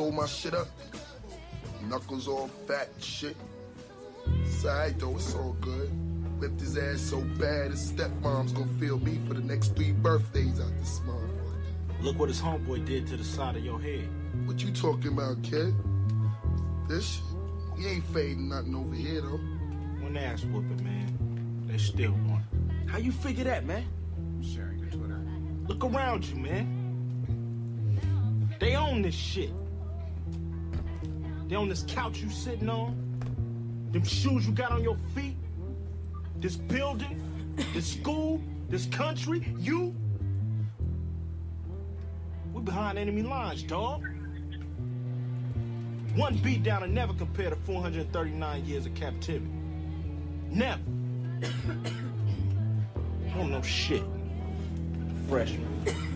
night, boy. See how he sold my shit up? Knuckles all fat and shit. It's alright though, it's all good. Whipped his ass so bad his stepmom's gonna feel me for the next three birthdays out this motherfucker. Look what his homeboy did to the side of your head. What you talking about, kid? This shit? He ain't fading nothing over here though. One ass whooping, man. They still want. How you figure that, man? I'm sharing your Twitter. Look around you, man. They own this shit. They own this couch you sitting on. Them shoes you got on your feet. This building. This school. This country. You. We behind enemy lines, dog. One beat down and never compare to 439 years of captivity. Never. I don't know shit. Freshman.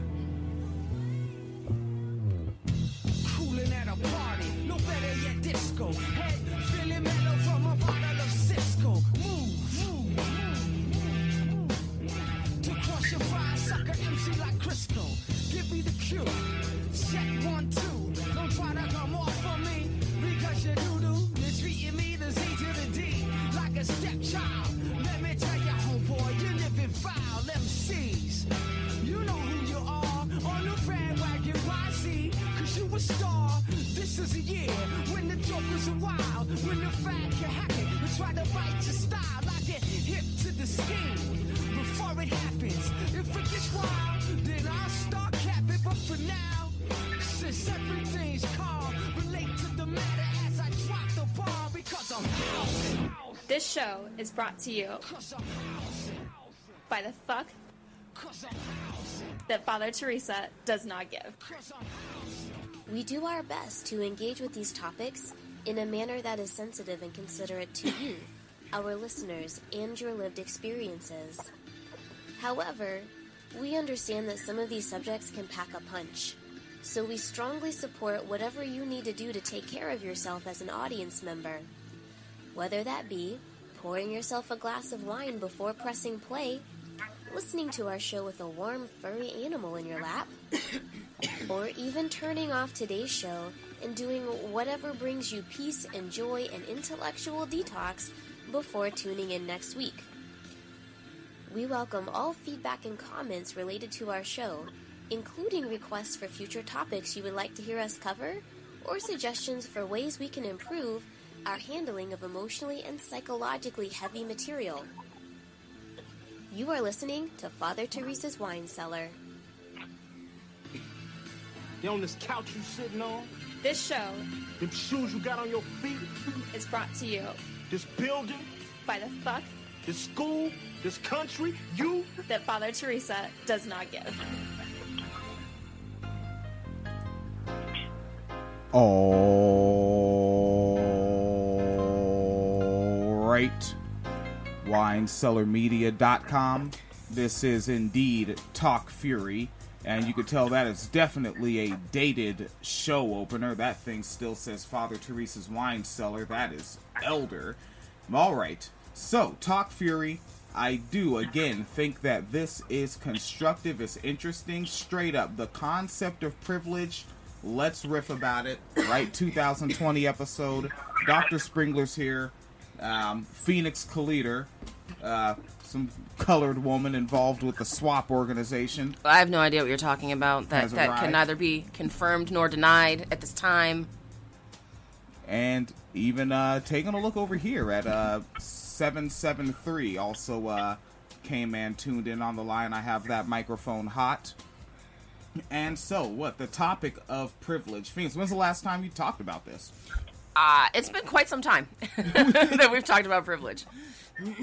Brought to you by the fuck that Father Teresa does not give. We do our best to engage with these topics in a manner that is sensitive and considerate to you, our listeners, and your lived experiences. However, we understand that some of these subjects can pack a punch, so we strongly support whatever you need to do to take care of yourself as an audience member. Whether that be pouring yourself a glass of wine before pressing play, listening to our show with a warm, furry animal in your lap, or even turning off today's show and doing whatever brings you peace and joy and intellectual detox before tuning in next week. We welcome all feedback and comments related to our show, including requests for future topics you would like to hear us cover, or suggestions for ways we can improve our handling of emotionally and psychologically heavy material. You are listening to Father Teresa's Wine Cellar. They on this couch you sitting on. This show Them shoes you got on your feet. is brought to you This building. by the fuck This school. This country. You. that Father Teresa does not give. All WineCellarMedia.com. This is indeed Talk FURIE, and you could tell that is definitely a dated show opener. That thing still says Father Teresa's Wine Cellar. That is elder. All right. So, Talk FURIE. I do again think that this is constructive, it's interesting. Straight up, the concept of privilege Let's riff about it. Right, 2020 episode. Dr. Sprengeler's here. Um, Phoenix Calida, uh, some colored woman involved with the SWAP organization. I have no idea what you're talking about. That that arrived. can neither be confirmed nor denied at this time. and even uh, taking a look over here at uh, 773 also uh, came and tuned in on the line i have that microphone hot and so what the topic of privilege phoenix when's the last time you talked about this Uh, it's been quite some time that we've talked about privilege.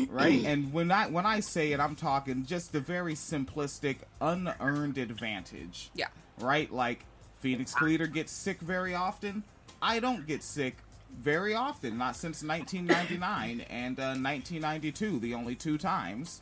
right and when i when i say it i'm talking just the very simplistic unearned advantage. Yeah. right like phoenix Calida gets sick very often. I don't get sick very often not since 1999 and uh, 1992 the only two times.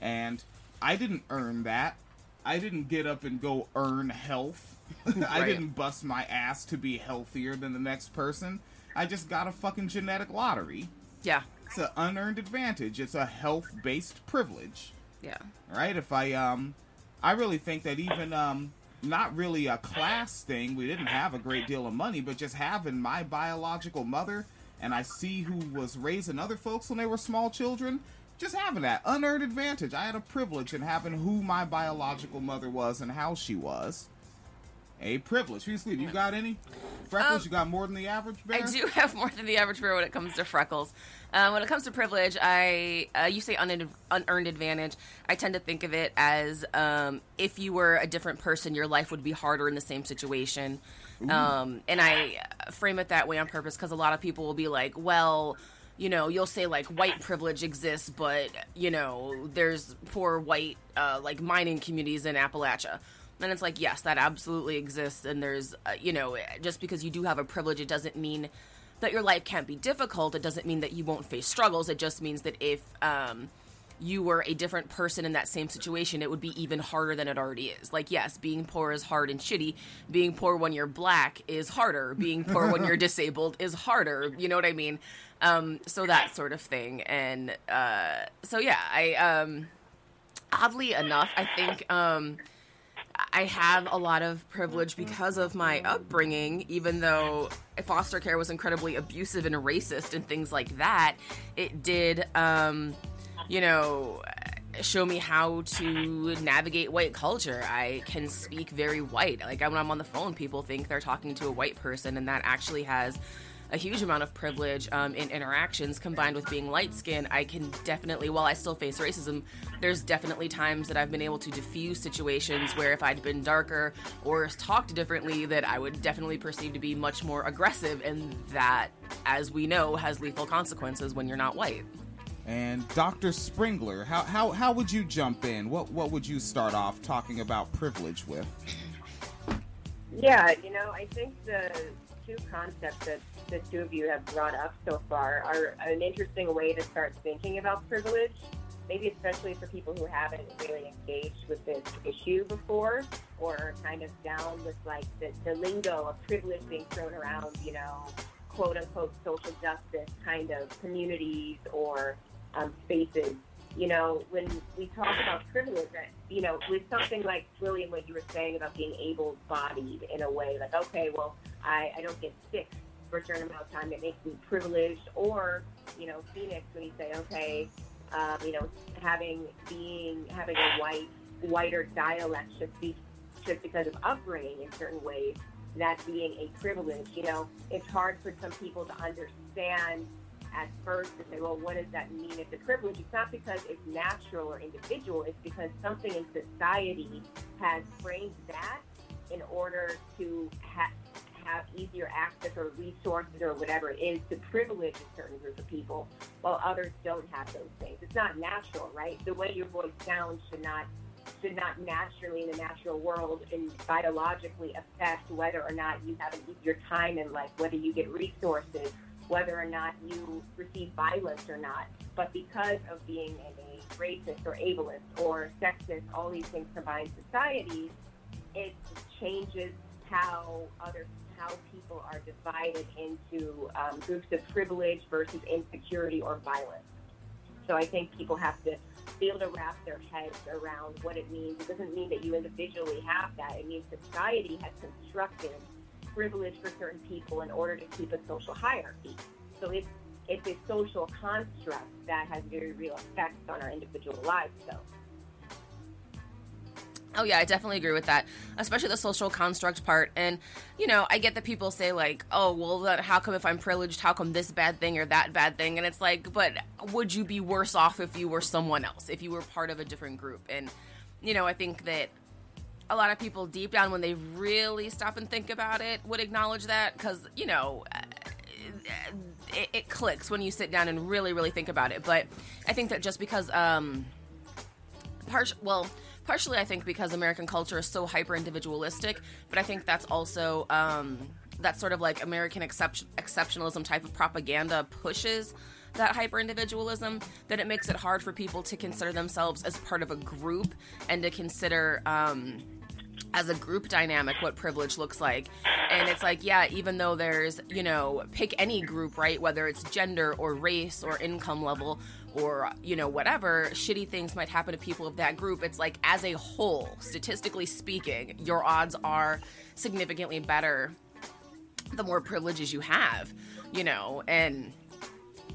And i didn't earn that. I didn't get up and go earn health. I didn't bust my ass to be healthier than the next person i just got a fucking genetic lottery Yeah. it's an unearned advantage. It's a health-based privilege, Yeah. right? If I um, I really think that even um, not really a class thing. We didn't have a great deal of money, but just having my biological mother and I see who was raising other folks when they were small children, just having that unearned advantage. I had a privilege in having who my biological mother was and how she was. A privilege. Felicity, you got any freckles? Um, you got more than the average bear? I do have more than the average bear when it comes to freckles. Um, when it comes to privilege, I uh, you say unearned, unearned advantage. I tend to think of it as um, if you were a different person, your life would be harder in the same situation. Um, and I frame it that way on purpose because a lot of people will be like, well. You know, you'll say like white privilege exists, but you know, there's poor white uh, like mining communities in Appalachia. And it's like, yes, that absolutely exists. And there's, uh, you know, just because you do have a privilege, it doesn't mean that your life can't be difficult. It doesn't mean that you won't face struggles. It just means that if um, you were a different person in that same situation, it would be even harder than it already is. Like, yes, being poor is hard and shitty. Being poor when you're black is harder. Being poor when you're disabled is harder. You know what I mean? Um, so that sort of thing. And uh, so, yeah, I, um, oddly enough, I think. I have a lot of privilege because of my upbringing, even though foster care was incredibly abusive and racist and things like that. It did, um, you know, show me how to navigate white culture. I can speak very white. Like when I'm on the phone, people think they're talking to a white person, and that actually has a huge amount of privilege um, in interactions combined with being light skinned i can definitely while i still face racism there's definitely times that i've been able to diffuse situations where if i'd been darker or talked differently that i would definitely perceive to be much more aggressive and that as we know has lethal consequences when you're not white And Dr. Sprengeler, how, how, how would you jump in? What what would you start off talking about privilege with? Yeah, you know, I think the two concepts that the two of you have brought up so far are an interesting way to start thinking about privilege, maybe especially for people who haven't really engaged with this issue before or are kind of down with like the, the lingo of privilege being thrown around, you know, quote unquote social justice kind of communities or um, spaces. You know, when we talk about privilege, you know, with something like William, what you were saying about being able-bodied in a way, like, okay, well, I, I don't get sick for a certain amount of time, it makes me privileged. Or, you know, Phoenix, when you say, okay, um, you know, having being having a white whiter dialect just be just because of upbringing in certain ways, that being a privilege. You know, it's hard for some people to understand at first to say, well, what does that mean? It's a privilege. It's not because it's natural or individual. It's because something in society has framed that in order to ha- have easier access or resources or whatever it is to privilege a certain group of people, while others don't have those things. It's not natural, right? The way your voice sounds should not should not naturally in the natural world and biologically affect whether or not you have an easier time in life, whether you get resources, whether or not you receive violence or not. But because of being in a racist or ableist or sexist, all these things combined societies, it changes how other how people are divided into um, groups of privilege versus insecurity or violence. So I think people have to be able to wrap their heads around what it means. It doesn't mean that you individually have that. It means society has constructed privilege for certain people in order to keep a social hierarchy. So it's it's a social construct that has very real effects on our individual lives. So Oh yeah, I definitely agree with that, especially the social construct part. And you know, I get that people say like, "Oh, well, how come if I'm privileged, how come this bad thing or that bad thing?" And it's like, but would you be worse off if you were someone else, if you were part of a different group? And you know, I think that a lot of people deep down, when they really stop and think about it, would acknowledge that because you know. It, it clicks when you sit down and really, really think about it. But I think that just because, um, part well, partially I think because American culture is so hyper individualistic, but I think that's also um, that sort of like American exception, exceptionalism type of propaganda pushes that hyper individualism that it makes it hard for people to consider themselves as part of a group and to consider um, as a group dynamic what privilege looks like. And it's like yeah even though there's you know pick any group right whether it's gender or race or income level or you know whatever shitty things might happen to people of that group. It's like as a whole statistically speaking your odds are significantly better the more privileges you have you know and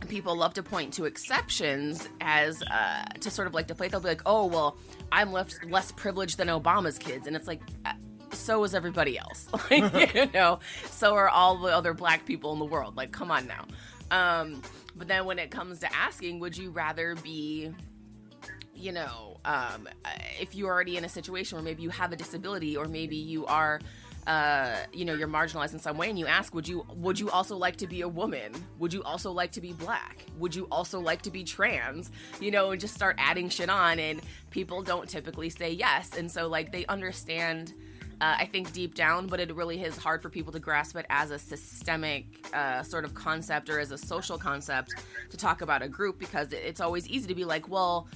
people love to point to exceptions as uh, to sort of like deflate. They'll be like, "Oh, well, I'm less less privileged than Obama's kids," and it's like, uh, so is everybody else. like, you know, so are all the other black people in the world. Like, come on now. Um, but then when it comes to asking, would you rather be you know, um, if you're already in a situation where maybe you have a disability or maybe you are, uh, you know, you're marginalized in some way, and you ask, would you would you also like to be a woman? Would you also like to be black? Would you also like to be trans? You know, and just start adding shit on, and people don't typically say yes, and so like they understand. Uh, I think deep down, but it really is hard for people to grasp it as a systemic uh, sort of concept or as a social concept to talk about a group because it's always easy to be like, well,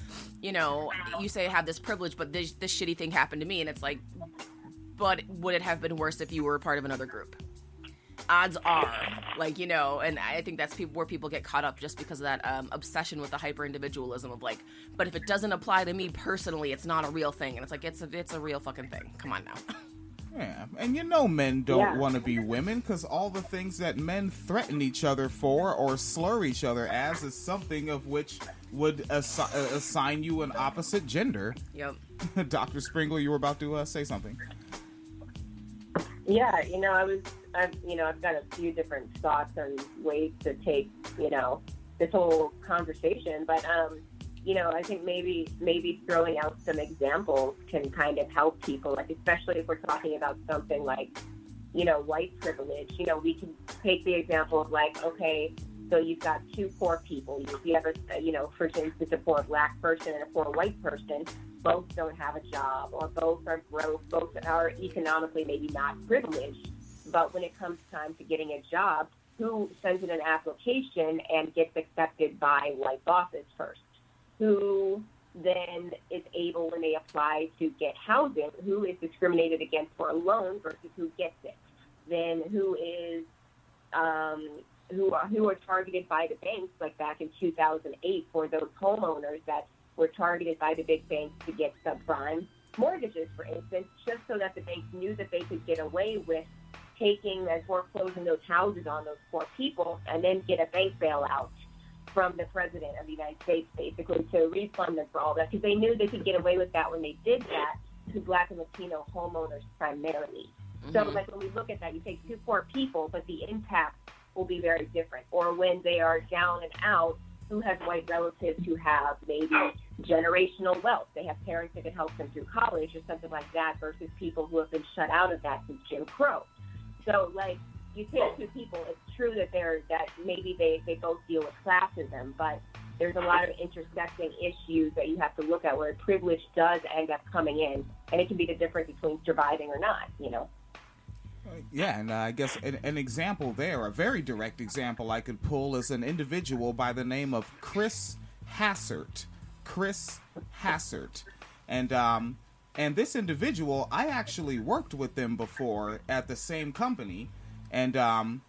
you know, you say I have this privilege, but this, this shitty thing happened to me, and it's like, but would it have been worse if you were a part of another group? Odds are, like you know, and I think that's people where people get caught up just because of that um, obsession with the hyper individualism of like, but if it doesn't apply to me personally, it's not a real thing, and it's like it's a it's a real fucking thing. Come on now. Yeah, and you know men don't Yeah. want to be women because all the things that men threaten each other for or slur each other as is something of which would assi- uh, assign you an opposite gender. yep. Dr. Sprinkle, you were about to uh, say something. Yeah, you know, I was, I've, you know, I've got a few different thoughts and ways to take, you know, this whole conversation. But, um, you know, I think maybe maybe throwing out some examples can kind of help people, like especially if we're talking about something like, you know, white privilege. You know, we can take the example of like, okay, so you've got two poor people. You, you have a, you know, for instance, a poor black person and a poor white person. Both don't have a job, or both are broke. Both are economically maybe not privileged. But when it comes time to getting a job, who sends in an application and gets accepted by white bosses first? Who then is able, when they apply to get housing, who is discriminated against for a loan versus who gets it? Then who is um, who are who are targeted by the banks, like back in 2008, for those homeowners that were targeted by the big banks to get subprime mortgages, for instance, just so that the banks knew that they could get away with taking and foreclosing those houses on those poor people, and then get a bank bailout from the president of the United States, basically to refund them for all that, because they knew they could get away with that when they did that to Black and Latino homeowners primarily. So, mm-hmm. like when we look at that, you take two poor people, but the impact will be very different. Or when they are down and out, who has white relatives who have maybe generational wealth? They have parents that can help them through college or something like that, versus people who have been shut out of that since Jim Crow. So, like you take two people, it's true that they're that maybe they they both deal with classism, but there's a lot of intersecting issues that you have to look at where privilege does end up coming in, and it can be the difference between surviving or not. You know. Yeah, and uh, I guess an, an example there, a very direct example I could pull is an individual by the name of Chris Hassert. Chris Hassert. And um and this individual, I actually worked with them before at the same company and um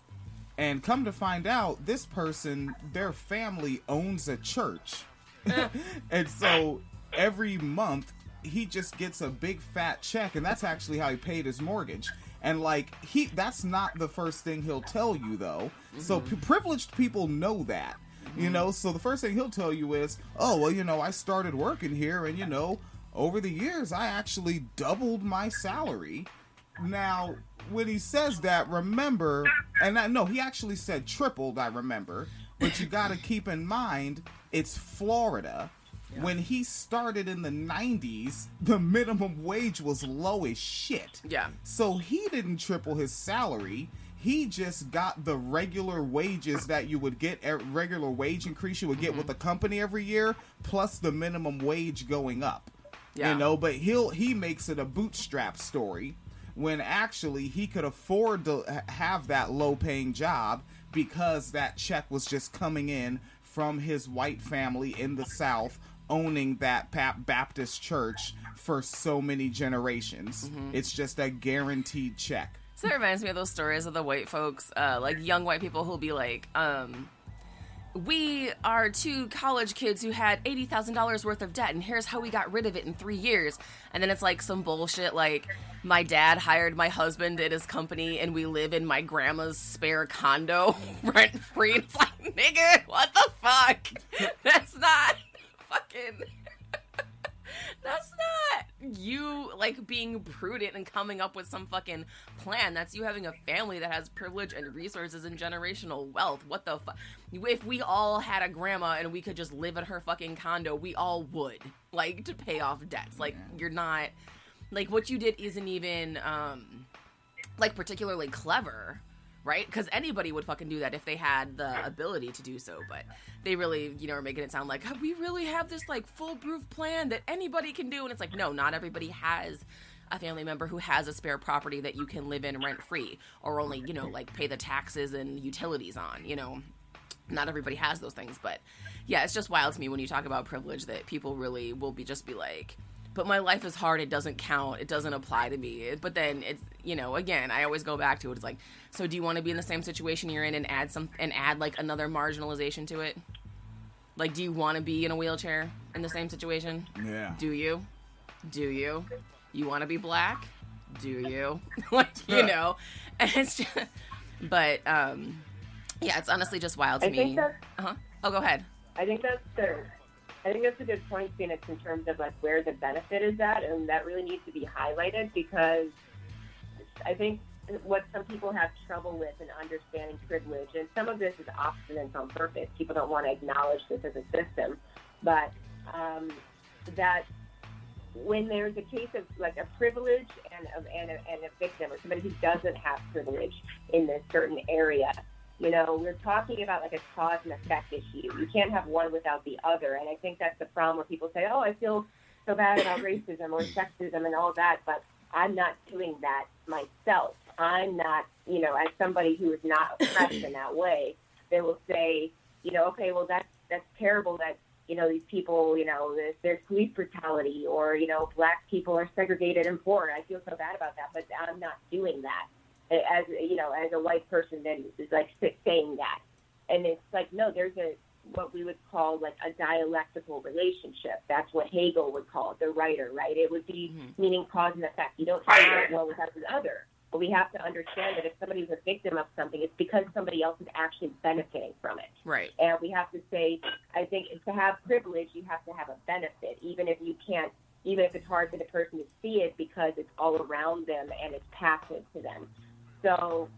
and come to find out this person their family owns a church. and so every month he just gets a big fat check and that's actually how he paid his mortgage and like he that's not the first thing he'll tell you though. So mm-hmm. p- privileged people know that you mm-hmm. know? So the first thing he'll tell you is oh well you know i started working here and you know over the years i actually doubled my salary. Now when he says that remember and I, no he actually said tripled i remember. But you got to keep in mind it's florida when he started in the 90s the minimum wage was low as shit Yeah. so he didn't triple his salary. He just got the regular wages that you would get, a regular wage increase you would get with mm-hmm. the company every year, plus the minimum wage going up. Yeah. You know, but he'll he makes it a bootstrap story when actually he could afford to have that low paying job because that check was just coming in from his white family in the South owning that Baptist church for so many generations. It's just a guaranteed check. So it reminds me of those stories of the white folks, uh, like young white people who'll be like, um, we are two college kids who had $80,000 worth of debt, and here's how we got rid of it in three years. And then it's like some bullshit like, my dad hired my husband at his company, and we live in my grandma's spare condo rent free. It's like, nigga, what the fuck? That's not fucking. That's not you like being prudent and coming up with some fucking plan. That's you having a family that has privilege and resources and generational wealth. What the fuck? If we all had a grandma and we could just live in her fucking condo, we all would like to pay off debts. Like you're not like what you did isn't even um like particularly clever right? Because anybody would fucking do that if they had the ability to do so but they really you know are making it sound like "Oh, we really have this like foolproof plan that anybody can do and it's like no not everybody has a family member who has a spare property that you can live in rent free or only you know like pay the taxes and utilities on you know? Not everybody has those things but yeah it's just wild to me when you talk about privilege that people really will be just be like but my life is hard. It doesn't count. It doesn't apply to me. But then it's you know again i always go back to it. It's like so do you want to be in the same situation you're in and add some and add like another marginalization to it? Like do you want to be in a wheelchair in the same situation? Yeah. do you? Do you? You want to be black? Do you? Like you know? And it's just but um yeah it's honestly just wild to I me. think that's uh-huh. Oh go ahead. I think that's the I think that's a good point, Phoenix, in terms of like where the benefit is at, and that really needs to be highlighted because I think what some people have trouble with in understanding privilege, and some of this is obstinance on purpose. People don't want to acknowledge this as a system, but um, that when there's a case of like a privilege and of and, a, and a victim or somebody who doesn't have privilege in this certain area, you know, we're talking about like a cause and effect issue. You can't have one without the other. And I think that's the problem where people say, oh, I feel so bad about racism or sexism and all that, but I'm not doing that myself. I'm not, you know, as somebody who is not oppressed in that way, they will say, you know, okay, well, that's, that's terrible that, you know, these people, you know, there's, there's police brutality or, you know, black people are segregated and poor. I feel so bad about that, but I'm not doing that as you know, as a white person that is like saying that, and it's like no, there's a what we would call like a dialectical relationship. That's what Hegel would call it, the writer, right? It would be mm-hmm. meaning cause and effect. You don't have one without the other. But we have to understand that if somebody's a victim of something, it's because somebody else is actually benefiting from it. right And we have to say, I think to have privilege, you have to have a benefit, even if you can't, even if it's hard for the person to see it because it's all around them and it's passive to them. So,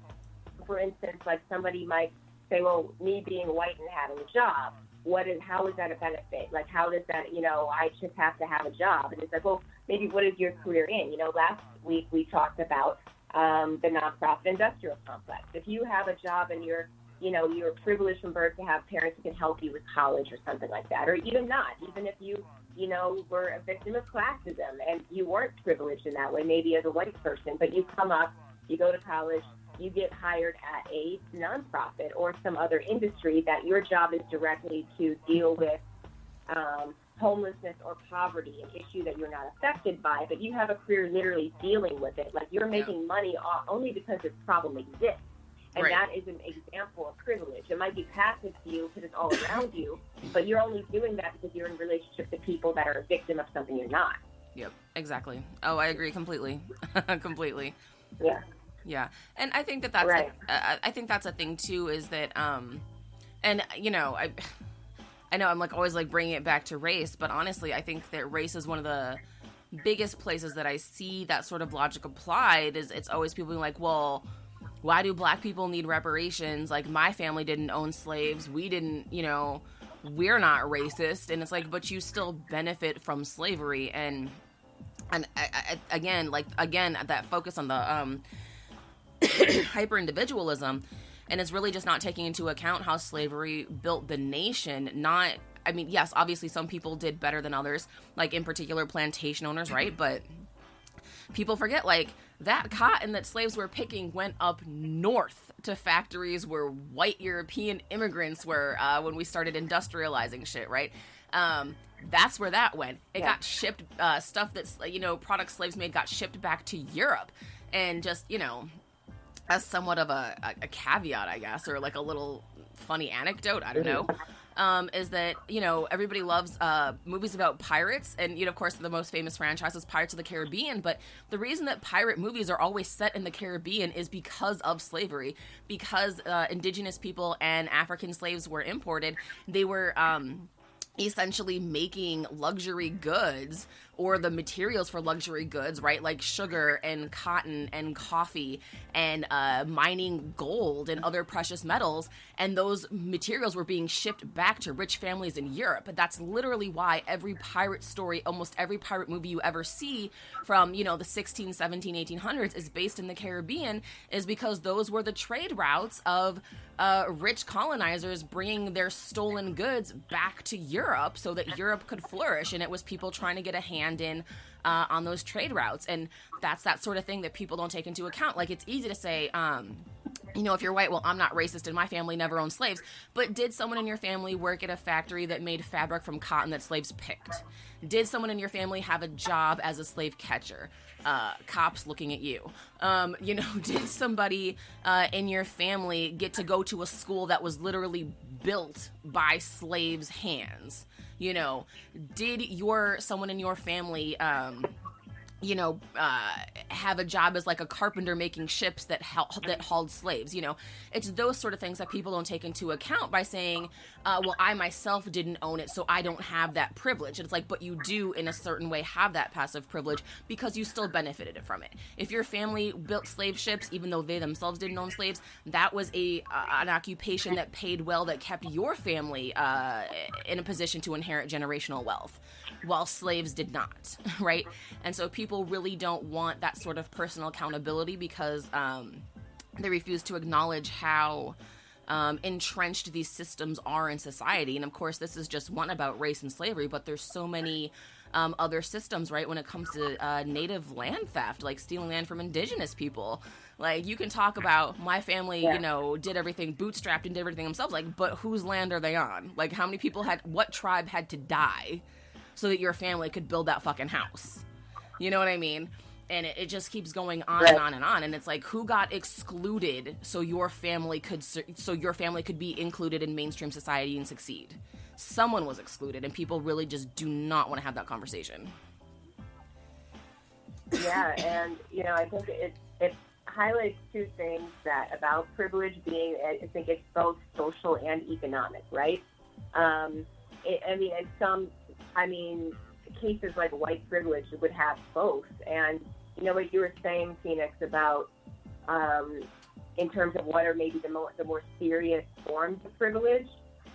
for instance, like somebody might say, well, me being white and having a job, what is, how is that a benefit? Like, how does that, you know, I just have to have a job. And it's like, well, maybe what is your career in? You know, last week we talked about um, the nonprofit industrial complex. If you have a job and you're, you know, you're privileged from birth to have parents who can help you with college or something like that, or even not, even if you, you know, were a victim of classism and you weren't privileged in that way, maybe as a white person, but you come up, you go to college, you get hired at a nonprofit or some other industry that your job is directly to deal with um, homelessness or poverty, an issue that you're not affected by, but you have a career literally dealing with it. Like you're making money only because this problem exists. And Right. that is an example of privilege. It might be passive to you because it's all around you, but you're only doing that because you're in relationship to people that are a victim of something you're not. Yep, exactly. Oh, I agree completely, completely. Yeah. Yeah, and I think that that's Right. a, I think that's a thing too. Is that um, and you know I, I know I'm like always like bringing it back to race, but honestly, I think that race is one of the biggest places that I see that sort of logic applied. Is it's always people being like, well. Why do black people need reparations? Like my family didn't own slaves. We didn't, you know, we're not racist. And it's like, but you still benefit from slavery. And and I, I, again, like again, that focus on the um, hyper individualism, and it's really just not taking into account how slavery built the nation. Not, I mean, yes, obviously some people did better than others, like in particular plantation owners, right? But people forget like that cotton that slaves were picking went up north to factories where white European immigrants were uh, when we started industrializing shit, right? Um, that's where that went. It Yeah. got shipped. Uh, stuff that's you know products slaves made got shipped back to Europe, and just you know, as somewhat of a, a, caveat, I guess, or like a little funny anecdote. I don't know. Um, is that you know everybody loves uh, movies about pirates, and you know of course the most famous franchise is Pirates of the Caribbean. But the reason that pirate movies are always set in the Caribbean is because of slavery, because uh, indigenous people and African slaves were imported. They were um, essentially making luxury goods or the materials for luxury goods, right? Like sugar and cotton and coffee and uh, mining gold and other precious metals. And those materials were being shipped back to rich families in Europe. But that's literally why every pirate story, almost every pirate movie you ever see from, you know, the 16, 17, 1800s is based in the Caribbean, is because those were the trade routes of uh, rich colonizers bringing their stolen goods back to Europe so that Europe could flourish. And it was people trying to get a hand in uh, on those trade routes. And that's that sort of thing that people don't take into account. Like, it's easy to say, um, you know, if you're white, well, I'm not racist and my family never owned slaves. But did someone in your family work at a factory that made fabric from cotton that slaves picked? Did someone in your family have a job as a slave catcher? Uh, cops looking at you. Um, you know, did somebody uh, in your family get to go to a school that was literally built by slaves' hands? You know, did your someone in your family um, you know, uh, have a job as like a carpenter making ships that haul- that hauled slaves. You know, it's those sort of things that people don't take into account by saying, uh, "Well, I myself didn't own it, so I don't have that privilege." And it's like, but you do, in a certain way, have that passive privilege because you still benefited from it. If your family built slave ships, even though they themselves didn't own slaves, that was a uh, an occupation that paid well, that kept your family uh, in a position to inherit generational wealth while slaves did not, right? And so people really don't want that sort of personal accountability because um, they refuse to acknowledge how um, entrenched these systems are in society. And of course, this is just one about race and slavery, but there's so many. Um, other systems, right? When it comes to uh, native land theft, like stealing land from indigenous people, like you can talk about my family, Yeah. you know, did everything bootstrapped and did everything themselves. Like, but whose land are they on? Like, how many people had? What tribe had to die so that your family could build that fucking house. You know what I mean? And it, it just keeps going on Right. and on and on. And it's like, who got excluded so your family could so your family could be included in mainstream society and succeed? Someone was excluded, and people really just do not want to have that conversation. yeah, and you know, I think it it highlights two things that about privilege being, I think it's both social and economic, right? Um, it, I mean, in some, I mean, cases like white privilege would have both, and you know what you were saying, Phoenix, about um, in terms of what are maybe the more the more serious forms of privilege.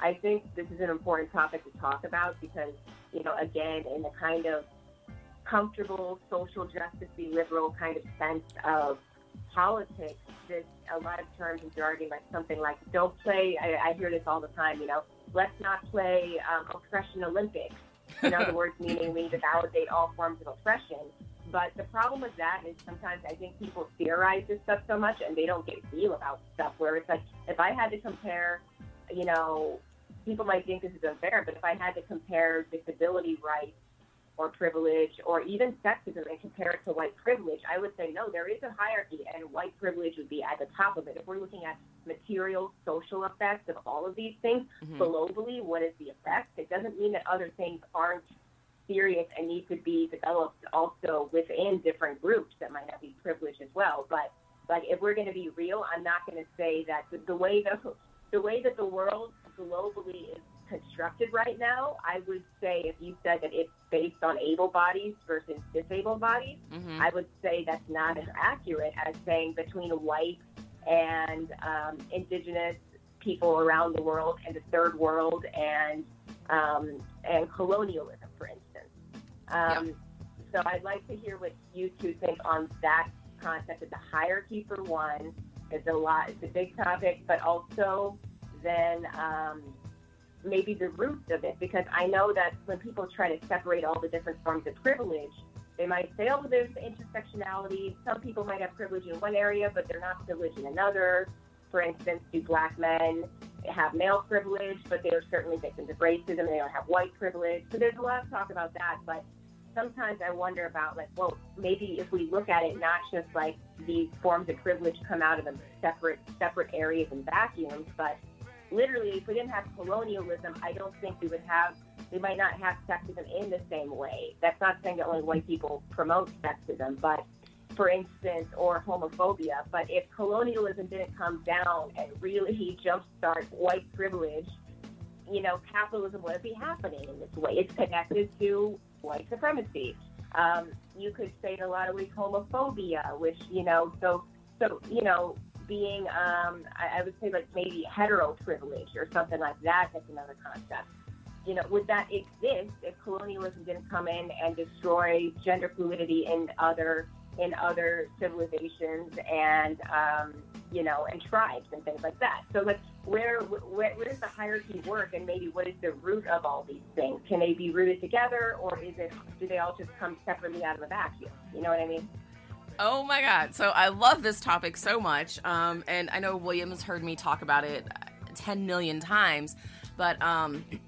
I think this is an important topic to talk about because, you know, again, in the kind of comfortable social justice liberal kind of sense of politics, this a lot of terms and jargon like something like don't play. I, I hear this all the time. You know, let's not play um, oppression Olympics. In other words, meaning we need to validate all forms of oppression. But the problem with that is sometimes I think people theorize this stuff so much and they don't get real about stuff. Where it's like, if I had to compare, you know, people might think this is unfair, but if I had to compare disability rights or privilege or even sexism and compare it to white privilege, I would say no, there is a hierarchy and white privilege would be at the top of it. If we're looking at material social effects of all of these things Mhm. globally, what is the effect? It doesn't mean that other things aren't serious and need to be developed also within different groups that might not be privileged as well. But like if we're going to be real, I'm not going to say that the, the way the the way that the world globally is constructed right now, I would say if you said that it's based on able bodies versus disabled bodies, hmm I would say that's not as accurate as saying between white and um, indigenous people around the world and the third world and um, and colonialism. Um, So I'd like to hear what you two think on that concept of the hierarchy for one. It's a lot. It's a big topic, but also then um, maybe the roots of it, because I know that when people try to separate all the different forms of privilege, they might say, oh, there's intersectionality. Some people might have privilege in one area, but they're not privileged in another. For instance, do black men have male privilege, but they are certainly victims of racism. and They don't have white privilege. So there's a lot of talk about that. But sometimes I wonder about like, well, maybe if we look at it not just like these forms of privilege come out of the separate separate areas and vacuums, but literally, if we didn't have colonialism, I don't think we would have. We might not have sexism in the same way. That's not saying that only white people promote sexism, but for instance, or homophobia. But if colonialism didn't come down and really jumpstart white privilege, you know, capitalism wouldn't be happening in this way. It's connected to white supremacy. Um, you could say in a lot of ways homophobia, which you know, so so you know, being um, I, I would say like maybe hetero privilege or something like that. That's another concept. You know, would that exist if colonialism didn't come in and destroy gender fluidity in other in other civilizations and um, you know and tribes and things like that. So like where, where where does the hierarchy work and maybe what is the root of all these things? Can they be rooted together or is it do they all just come separately out of a vacuum? You know what I mean? Oh my god! So I love this topic so much, um, and I know William's heard me talk about it ten million times. But um,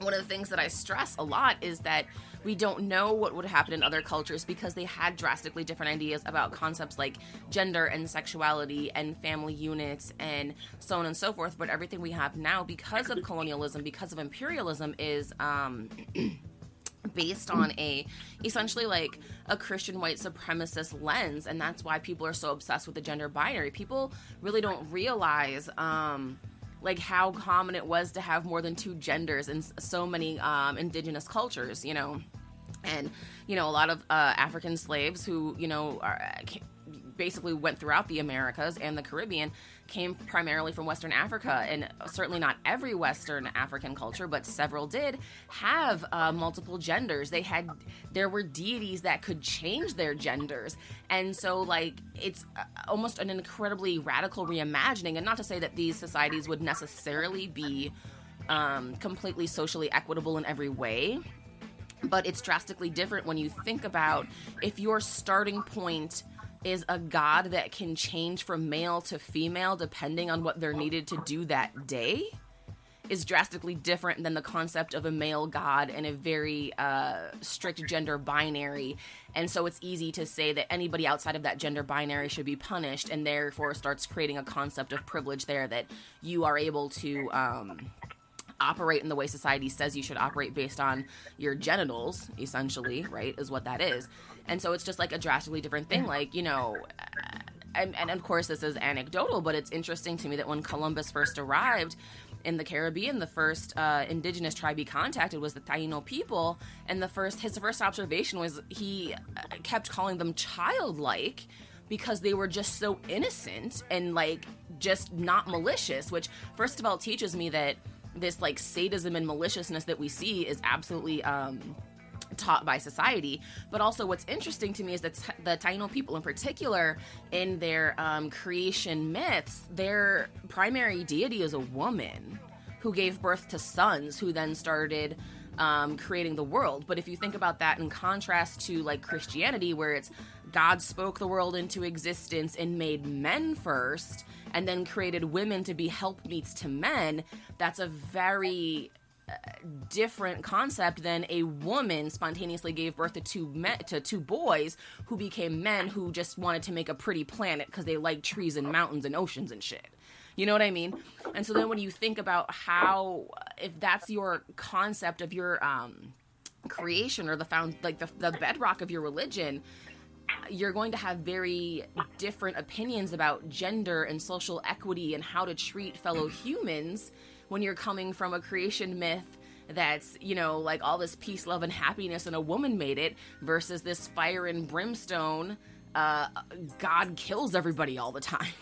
one of the things that I stress a lot is that we don't know what would happen in other cultures because they had drastically different ideas about concepts like gender and sexuality and family units and so on and so forth. But everything we have now, because of colonialism, because of imperialism, is. Um, based on a essentially like a Christian white supremacist lens, and that's why people are so obsessed with the gender binary. People really don't realize um, like how common it was to have more than two genders in so many um, indigenous cultures, you know, and you know a lot of uh, African slaves who you know are, basically went throughout the Americas and the Caribbean came primarily from Western Africa, and certainly not every Western African culture, but several did have uh, multiple genders. They had there were deities that could change their genders, and so like it's uh, almost an incredibly radical reimagining. And not to say that these societies would necessarily be um, completely socially equitable in every way, but it's drastically different when you think about if your starting point is a god that can change from male to female depending on what they're needed to do that day is drastically different than the concept of a male god and a very uh, strict gender binary. And so it's easy to say that anybody outside of that gender binary should be punished, and therefore starts creating a concept of privilege there that you are able to. Um, operate in the way society says you should operate based on your genitals, essentially, right? Is what that is. And so it's just like a drastically different thing. Like, you know, uh, and, and of course, this is anecdotal, but it's interesting to me that when Columbus first arrived in the Caribbean, the first uh, indigenous tribe he contacted was the Taino people. And the first, his first observation was he uh, kept calling them childlike because they were just so innocent and like just not malicious, which, first of all, teaches me that this like sadism and maliciousness that we see is absolutely um, taught by society. But also, what's interesting to me is that the Taino people, in particular, in their um, creation myths, their primary deity is a woman who gave birth to sons, who then started. Um, creating the world. But if you think about that in contrast to like Christianity, where it's God spoke the world into existence and made men first, and then created women to be helpmeets to men, that's a very uh, different concept than a woman spontaneously gave birth to two men, to two boys who became men who just wanted to make a pretty planet because they like trees and mountains and oceans and shit. You know what I mean? And so then when you think about how if that's your concept of your um creation or the found like the, the bedrock of your religion you're going to have very different opinions about gender and social equity and how to treat fellow humans when you're coming from a creation myth that's, you know, like all this peace, love, and happiness and a woman made it versus this fire and brimstone, uh, God kills everybody all the time,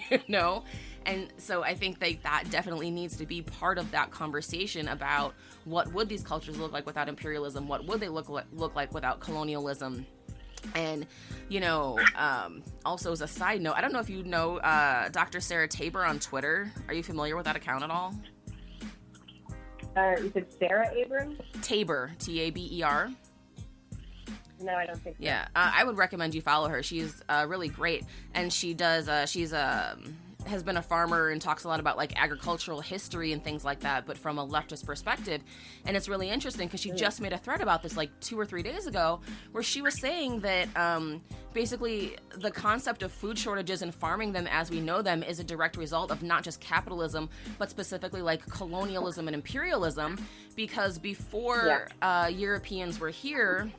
you know? And so I think that that definitely needs to be part of that conversation about what would these cultures look like without imperialism? What would they look like, look like without colonialism? And, you know, um, also as a side note, I don't know if you know uh, Dr. Sarah Taber on Twitter. Are you familiar with that account at all? Uh, is it Sarah Abrams? Taber, T A B E R. No, I don't think. So. Yeah, uh, I would recommend you follow her. She's uh, really great, and she does. Uh, she's a has been a farmer and talks a lot about like agricultural history and things like that, but from a leftist perspective. And it's really interesting because she just made a thread about this like two or three days ago, where she was saying that um, basically the concept of food shortages and farming them as we know them is a direct result of not just capitalism, but specifically like colonialism and imperialism. Because before uh, Europeans were here,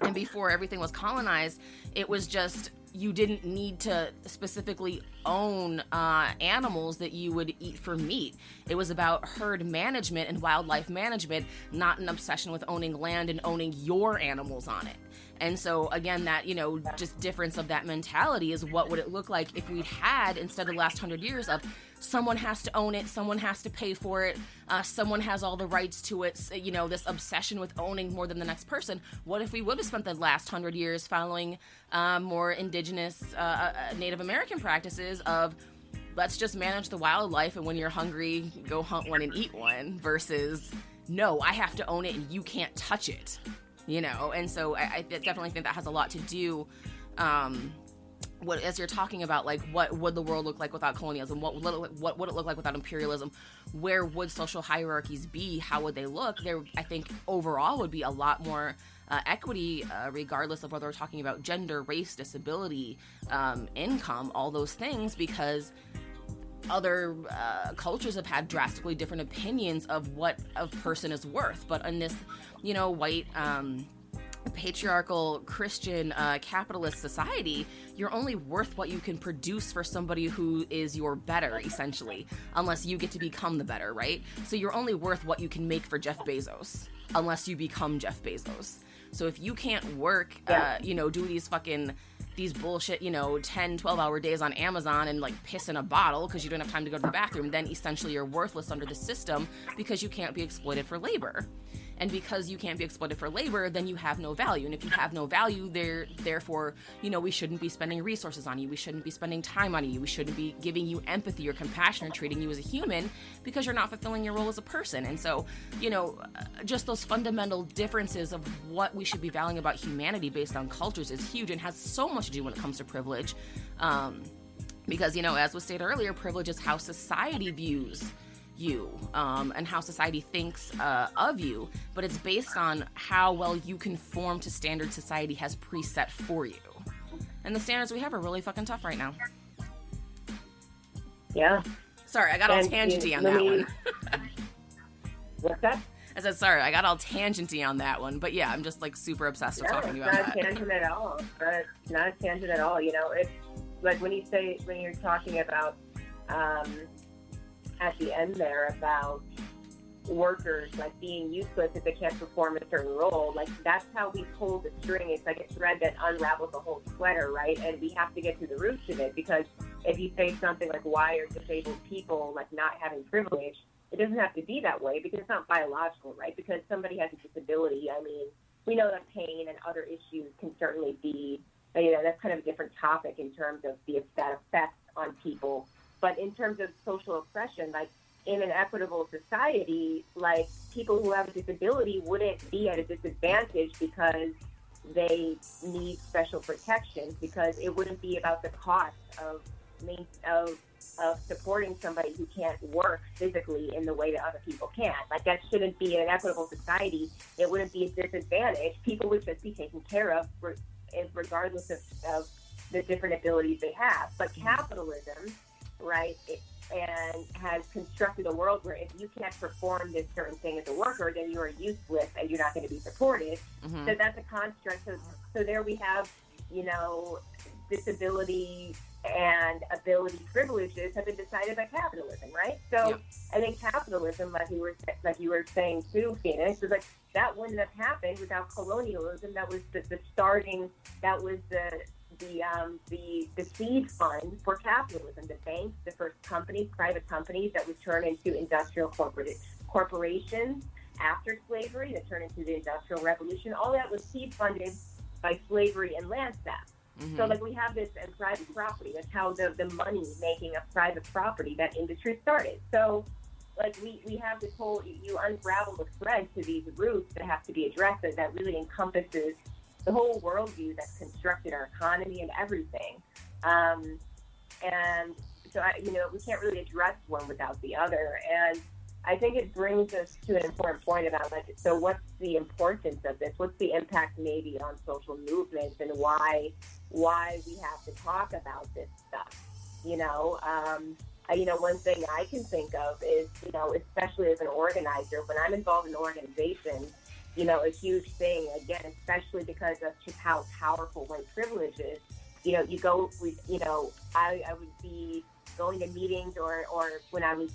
and before everything was colonized, it was just you didn't need to specifically own uh, animals that you would eat for meat. It was about herd management and wildlife management, not an obsession with owning land and owning your animals on it. And so again, that you know, just difference of that mentality is what would it look like if we'd had instead of the last hundred years of someone has to own it, someone has to pay for it, uh, someone has all the rights to it. You know, this obsession with owning more than the next person. What if we would have spent the last hundred years following uh, more indigenous uh, uh, Native American practices of let's just manage the wildlife, and when you're hungry, go hunt one and eat one, versus no, I have to own it and you can't touch it. You know, and so I, I definitely think that has a lot to do. Um, what as you're talking about like what would the world look like without colonialism? What would it what would it look like without imperialism? Where would social hierarchies be? How would they look? There i think overall would be a lot more uh, equity uh, regardless of whether we're talking about gender race disability um, income all those things because other uh, cultures have had drastically different opinions of what a person is worth. But in this you know white um, patriarchal Christian uh, capitalist society, you're only worth what you can produce for somebody who is your better, essentially, unless you get to become the better, right? So you're only worth what you can make for Jeff Bezos, unless you become Jeff Bezos. So if you can't work, uh, you know, do these fucking these bullshit, you know, 10, 12 hour days on Amazon and like piss in a bottle because you don't have time to go to the bathroom, then essentially you're worthless under the system because you can't be exploited for labor. And because you can't be exploited for labor, then you have no value. And if you have no value, there therefore, you know, we shouldn't be spending resources on you. We shouldn't be spending time on you. We shouldn't be giving you empathy or compassion or treating you as a human because you're not fulfilling your role as a person. And so, you know, just those fundamental differences of what we should be valuing about humanity based on cultures is huge and has so much to do when it comes to privilege. Um, because, you know, as was stated earlier, privilege is how society views you um, and how society thinks uh, of you, but it's based on how well you conform to standards society has preset for you. And the standards we have are really fucking tough right now. Yeah. Sorry, I got all And, tangenty on that me- one. What's that? I said sorry, I got all tangenty on that one, but yeah, I'm just like super obsessed with No, talking it's about not that. a tangent at all. It's not a tangent at all. You know, it's like when you say when you're talking about um, at the end there about workers like being useless if they can't perform a certain role. Like that's how we pull the string. It's like a thread that unravels the whole sweater, right? And we have to get to the roots of it because if you say something like why are disabled people like not having privilege, it doesn't have to be that way because it's not biological, right? Because somebody has a disability. I mean, we know that pain and other issues can certainly be, you know, that's kind of a different topic in terms of the that effect on people. But in terms of social oppression, like in an equitable society, like people who have a disability wouldn't be at a disadvantage because they need special protections because it wouldn't be about the cost of of of supporting somebody who can't work physically in the way that other people can. Like that shouldn't be in an equitable society. It wouldn't be a disadvantage. People would just be taken care of regardless of, of the different abilities they have. But mm-hmm. capitalism, right, it, and has constructed a world where if you can't perform this certain thing as a worker, then you are useless and you're not going to be supported. Mhm. So that's a construct. So, so there we have, you know, disability and ability privileges have been decided by capitalism, right? So Yep. I think capitalism, like you were like you were saying too, Phoenix, is like that wouldn't have happened without colonialism. That was the, the starting. That was the the um, the the seed fund for capitalism. The banks, the first companies, private companies that would turn into industrial corporate corporations after slavery, that turned into the industrial revolution. All that was seed funded by slavery and land theft. So Mhm. like we have this in private property. That's how the, the money making of private property, that industry started. So like we, we have this whole you unravel the thread to these roots that have to be addressed that, that really encompasses the whole worldview that's constructed our economy and everything. Um, and so I, you know, we can't really address one without the other. And I think it brings us to an important point about like, so what's the importance of this? What's the impact maybe on social movements and why why we have to talk about this stuff? You know, um, uh, you know, one thing I can think of is, you know, especially as an organizer, when I'm involved in organizations, you know, a huge thing, again, especially because of just how powerful white privilege is, you know, you go, with, you know, I, I would be going to meetings or, or when I was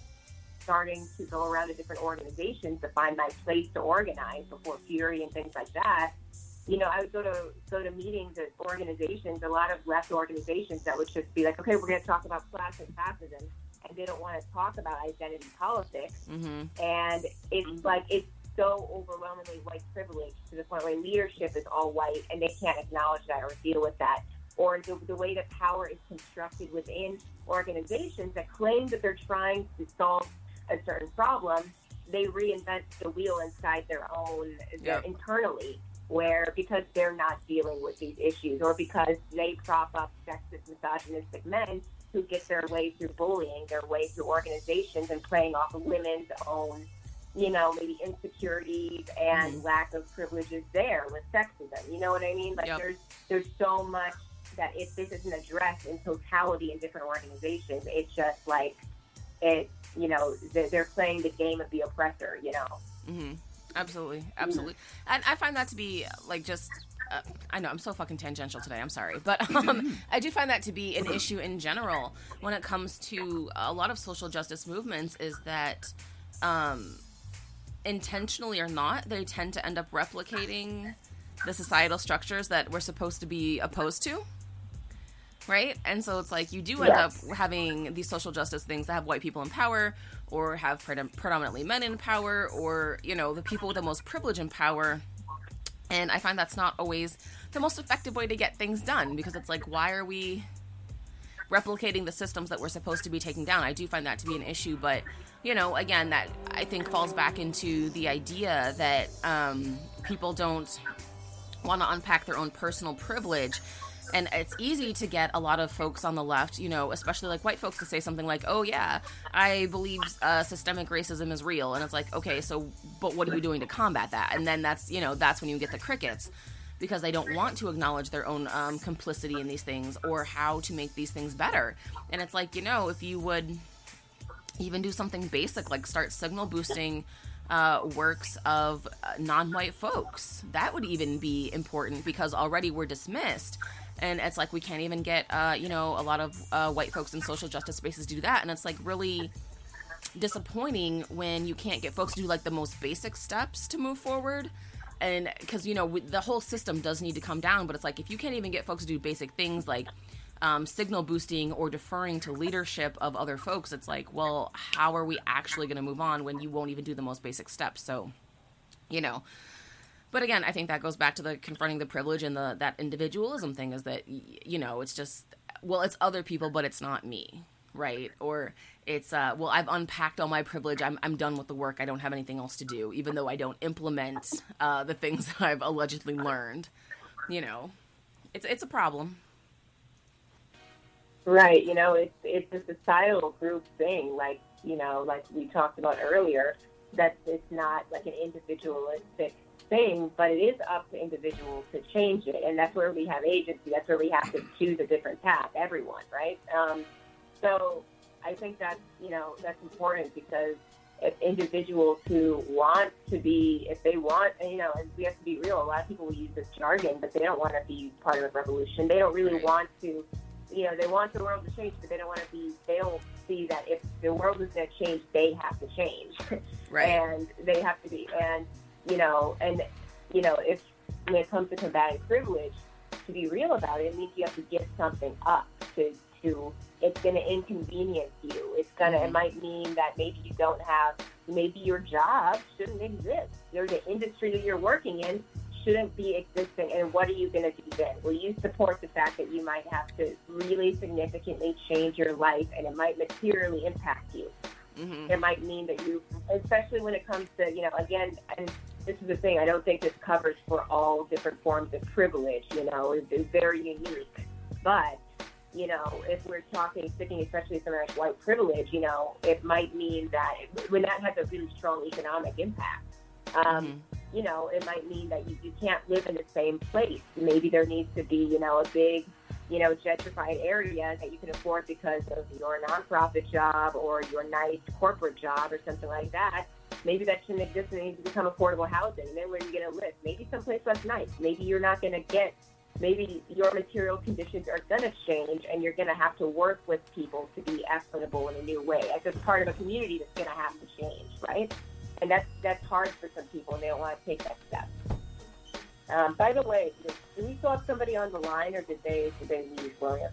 starting to go around to different organizations to find my place to organize before FURIE and things like that, you know, I would go to go to meetings at organizations, a lot of left organizations that would just be like, okay, we're going to talk about class and fascism, and they don't want to talk about identity politics, hmm and it's like it's so overwhelmingly white privileged to the point where leadership is all white, and they can't acknowledge that or deal with that, or the, the way that power is constructed within organizations that claim that they're trying to solve a certain problem, they reinvent the wheel inside their own their, Yep. internally. Where because they're not dealing with these issues, or because they prop up sexist, misogynistic men who get their way through bullying, their way through organizations, and playing off of women's own, you know, maybe insecurities and Mhm. lack of privileges there with sexism. You know what I mean? Like Yep. there's there's so much that if this isn't addressed in totality in different organizations, it's just like it. You know, they're, they're playing the game of the oppressor. You know. hmm Absolutely, absolutely, and I find that to be like just. Uh, I know I'm so fucking tangential today. I'm sorry, but um, I do find that to be an issue in general when it comes to a lot of social justice movements. Is that um, intentionally or not, they tend to end up replicating the societal structures that we're supposed to be opposed to. Right? And so it's like you do end Yeah. up having these social justice things that have white people in power or have predom- predominantly men in power or, you know, the people with the most privilege in power. And I find that's not always the most effective way to get things done because it's like, why are we replicating the systems that we're supposed to be taking down. I do find that to be an issue, but you know, again, that I think falls back into the idea that um, people don't want to unpack their own personal privilege. And it's easy to get a lot of folks on the left, you know, especially like white folks, to say something like, "Oh yeah, I believe uh, systemic racism is real," and it's like, okay, so but what are you doing to combat that? And then that's you know that's when you get the crickets because they don't want to acknowledge their own um, complicity in these things or how to make these things better. And it's like, you know, if you would even do something basic like start signal boosting uh, works of uh, non-white folks, that would even be important because already we're dismissed. And it's like we can't even get, uh, you know, a lot of uh, white folks in social justice spaces to do that. And it's like really disappointing when you can't get folks to do like the most basic steps to move forward and because you know the whole system does need to come down but it's like if you can't even get folks to do basic things like um, signal boosting or deferring to leadership of other folks it's like well how are we actually going to move on when you won't even do the most basic steps? So you know but again i think that goes back to the confronting the privilege and the that individualism thing is that you know it's just well it's other people but it's not me right? Or it's uh well i've unpacked all my privilege i'm, I'm done with the work i don't have anything else to do even though i don't implement uh, the things that i've allegedly learned you know? It's it's a problem Right. You know, it's it's a societal group thing. Like you know, like we talked about earlier, that it's not like an individualistic thing, but it is up to individuals to change it, and that's where we have agency. That's where we have to choose a different path. Everyone, right? Um, so I think that's you know that's important because if individuals who want to be, if they want, you know, and we have to be real. A lot of people will use this jargon, but they don't want to be part of a revolution. They don't really want to you know, they want the world to change, but they don't want to be, they don't see that if the world is going to change, they have to change. right and they have to be, and, you know, and, you know, if, when it comes to combating privilege, to be real about it, it means you have to give something up to, to, it's going to inconvenience you. It's going to, it mm-hmm. might mean that maybe you don't have, maybe your job shouldn't exist. Or the industry that you're working in shouldn't be existing and what are you going to do then? Will you support the fact that you might have to really significantly change your life and it might materially impact you? Hmm it might mean that you especially when it comes to you know again and this is the thing i don't think this covers for all different forms of privilege you know it's, it's very unique. But you know, if we're talking, sticking especially something like white privilege, you know, it might mean that when that has a really strong economic impact, um, you know, it might mean that you, you can't live in the same place. Maybe there needs to be, you know, a big, you know, gentrified area that you can afford because of your nonprofit job or your nice corporate job or something like that. Maybe that shouldn't exist and it needs to become affordable housing. And then where are you going to live? Maybe someplace less nice. Maybe you're not going to get maybe your material conditions are going to change and you're going to have to work with people to be equitable in a new way as just part of a community that's going to have to change, right? And that's, that's hard for some people and they don't want to take that step. Um, by the way, did, we still have somebody on the line or did they, did they leave, William?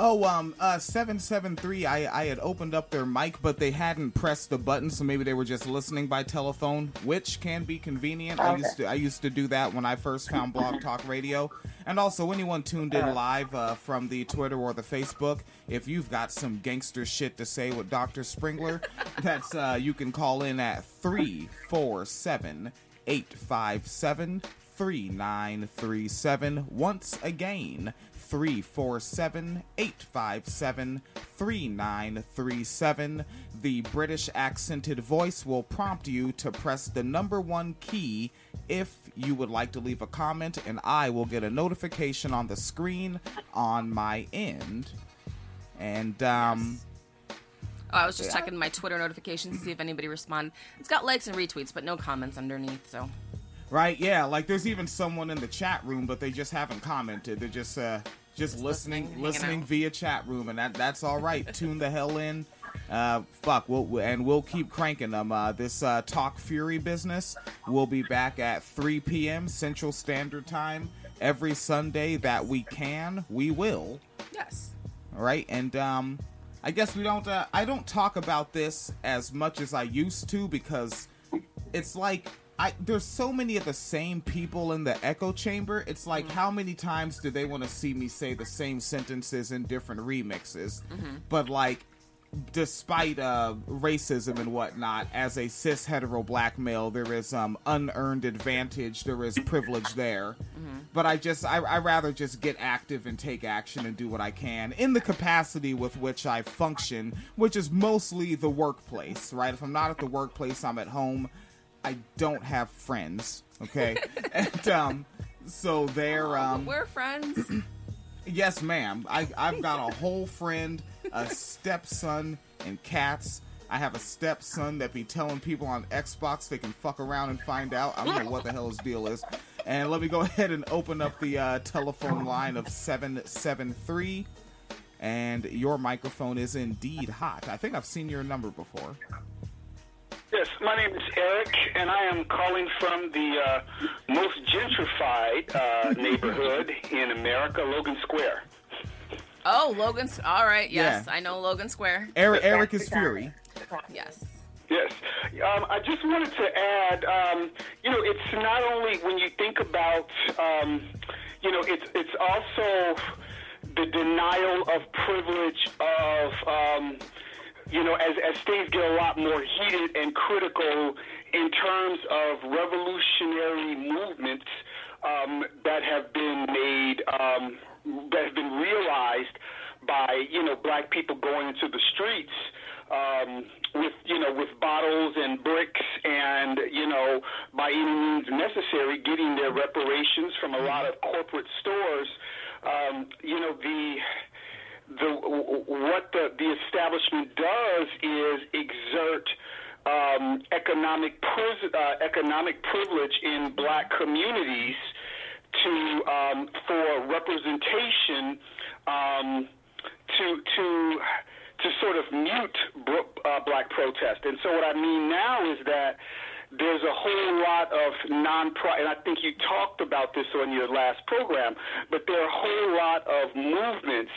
Oh, um, uh, seven seven three. I I had opened up their mic, but they hadn't pressed the button, so maybe they were just listening by telephone, which can be convenient. I used to I used to do that when I first found Blog Talk Radio, and also anyone tuned in live uh, from the Twitter or the Facebook. If you've got some gangster shit to say with Doctor Sprengeler, that's uh, you can call in at three four seven eight five seven three nine three seven. Once again. 347 857 3937. The British accented voice will prompt you to press the number one key if you would like to leave a comment, and I will get a notification on the screen on my end. And, um, Oh, I was just checking my Twitter notifications to see if anybody responded. It's got likes and retweets, but no comments underneath. So Right, yeah, like there's even someone in the chat room, but they just haven't commented. They're just uh just, listening, listening, listening, via chat room, and that that's all right. Tune the hell in. Uh, fuck, we'll, and we'll keep cranking them. Uh, this uh, Talk FURIE business will be back at 3 p.m. Central Standard Time every Sunday that we can. We will. yes, All right, and um, I guess we don't. Uh, I don't talk about this as much as I used to because it's like I there's so many of the same people in the echo chamber. It's like how many times do they want to see me say the same sentences in different remixes? But like despite uh, racism and whatnot, as a cis hetero black male, there is um, unearned advantage. There is privilege there. But I just, I, I rather just get active and take action and do what I can in the capacity with which I function, which is mostly the workplace, right? If I'm not at the workplace, I'm at home. I don't have friends, okay? and um, so they're um, we're friends. Yes, ma'am. I, I've got a whole friend, a stepson, and cats. I have a stepson that be telling people on Xbox they can fuck around and find out. I don't know what the hell his deal is. And let me go ahead and open up the uh, telephone line of 773. And your microphone is indeed hot. I think I've seen your number before. Yes, my name is Eric, and I am calling from the uh, most gentrified uh, neighborhood in America, Logan Square. Oh, Logan's. All right. Yes, Yeah. I know Logan Square. Eric, Eric is FURIE. Yes. Yes. Um, I just wanted to add, um, you know, it's not only when you think about, um, you know, it's it's also the denial of privilege of, um, you know, as as things get a lot more heated and critical in terms of revolutionary movements um, that have been made, um, that have been realized by you know black people going into the streets um, with you know with bottles and bricks and you know by any means necessary getting their reparations from a lot of corporate stores. Um, you know the the what the the establishment does is exert um, economic pris- uh, economic privilege in black communities to um, for representation um, to to to sort of mute bro- uh, black protest. And so what I mean now is that there's a whole lot of non-profit, and I think you talked about this on your last program, but there are a whole lot of movements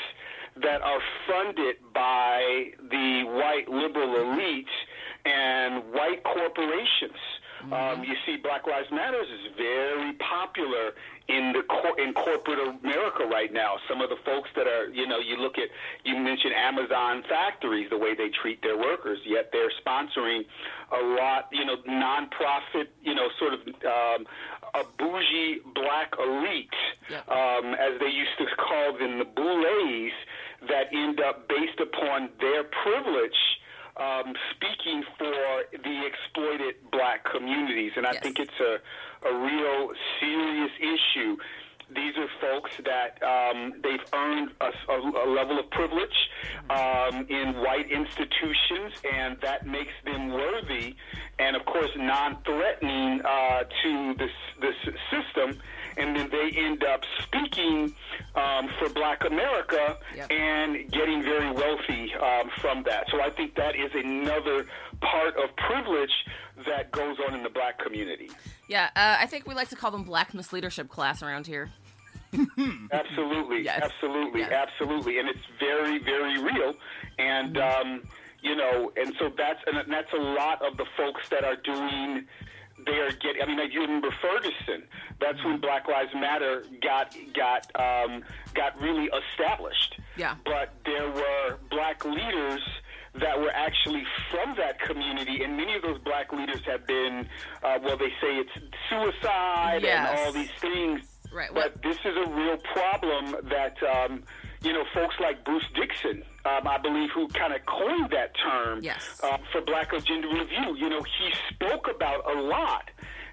that are funded by the white liberal elites and white corporations. Um, you see, Black Lives Matters is very popular in the cor- in corporate America right now. Some of the folks that are, you know, you look at, you mentioned Amazon factories, the way they treat their workers, yet they're sponsoring a lot, you know, nonprofit, you know, sort of um, a bougie black elite, Yep. um, as they used to call them, the boulets that end up based upon their privilege. Um, speaking for the exploited black communities, and I Yes. think it's a, a real serious issue. These are folks that um, they've earned a, a- a level of privilege um, in white institutions, and that makes them worthy and, of course, non-threatening uh, to this this system. And then they end up speaking um, for Black America Yep. and getting very wealthy um, from that. So I think that is another part of privilege that goes on in the Black community. Yeah, uh, I think we like to call them Black Misleadership class around here. Absolutely, Yes. absolutely, Yes. absolutely, and it's very, very real. And um, you know, and so that's and that's a lot of the folks that are doing. They are getting. I mean, like you remember Ferguson. That's when Black Lives Matter got got um, got really established. Yeah. But there were black leaders that were actually from that community, and many of those black leaders have been. Uh, well, they say it's suicide Yes. and all these things. Right, But what- this is a real problem that um, you know folks like Bruce Dixon, um, I believe, who kind of coined that term Yes. uh, for Black Agenda Review. You know, he spoke about a lot.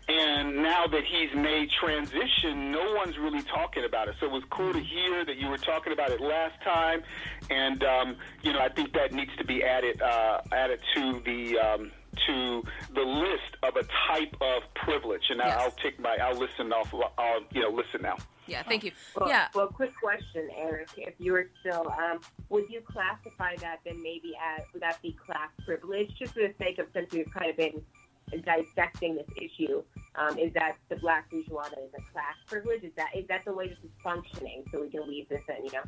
And now that he's made transition, no one's really talking about it. So it was cool to hear that you were talking about it last time, and um, you know I think that needs to be added uh, added to the um, to the list of a type of privilege. And Yes. I'll take my I'll listen off. I'll you know listen now. Yeah, thank you. Well, Yeah, Well, quick question, Eric. If you were still, um, would you classify that then maybe as would that be class privilege? Just for the sake of since we've kind of been dissecting this issue, um, is that the black bourgeois that is a class privilege? Is that is that the way this is functioning? So we can weave this in, you know.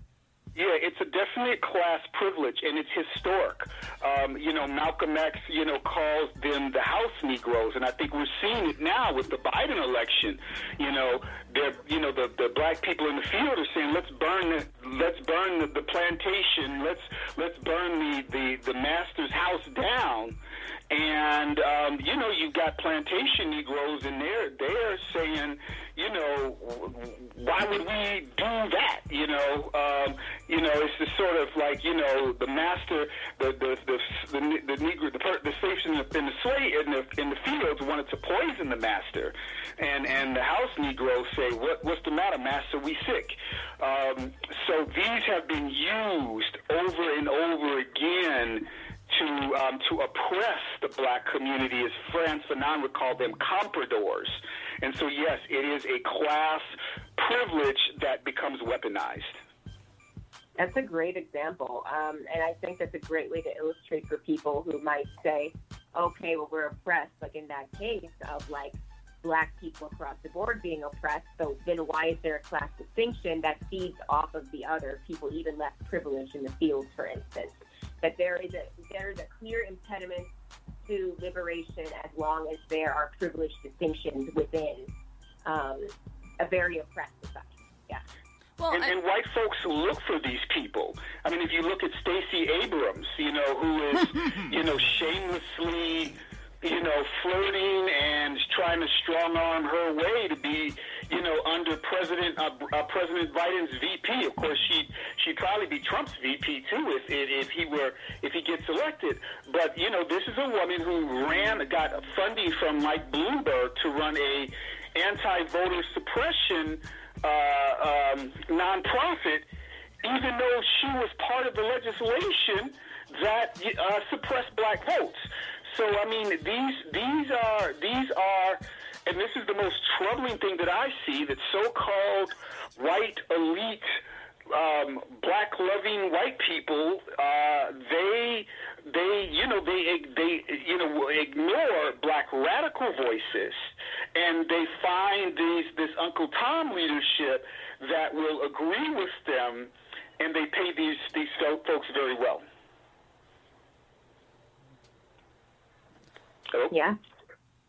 Yeah, it's a definite class privilege, and it's historic. Um, you know, Malcolm X, you know, calls them the House Negroes, and I think we're seeing it now with the Biden election. You know, they're, you know, the, the black people in the field are saying, let's burn the, let's burn the, the plantation, let's let's burn the, the the master's house down. And um, you know, you've got plantation Negroes, and they're they're saying, you know, why would we do that? You know, um, you know, it's just sort of like you know, the master, the the the the, the Negro, the, the slaves in the in the slave in the in the fields wanted to poison the master, and and the house Negroes say, what what's the matter, master? We sick. Um, so these have been used over and over again to um, to oppress the black community, as Frantz Fanon would call them, compradors. And so, yes, it is a class privilege that becomes weaponized. That's a great example, um, and I think that's a great way to illustrate for people who might say, "Okay, well, we're oppressed." Like in that case of like black people across the board being oppressed. So then, why is there a class distinction that feeds off of the other people, even less privileged in the fields, for instance? That there is a there is a clear impediment to liberation as long as there are privileged distinctions within um, a very oppressed society. Yeah. well, And, I- and white folks look for these people. I mean, if you look at Stacey Abrams, you know, who is, you know, shamelessly, you know, flirting and trying to strong arm her way to be, you know, under President uh, uh, President Biden's VP. Of course, she she'd probably be Trump's VP too if, if he were if he gets elected. But you know, this is a woman who ran got funding from Mike Bloomberg to run a anti-voter suppression uh, um, nonprofit, even though she was part of the legislation that uh, suppressed black votes. So I mean, these these are these are, and this is the most troubling thing that I see that so-called white elite. Um, black loving white people, uh, they, they, you know, they, they, you know, ignore black radical voices, and they find these this Uncle Tom leadership that will agree with them, and they pay these these folks very well. Hello? Yeah.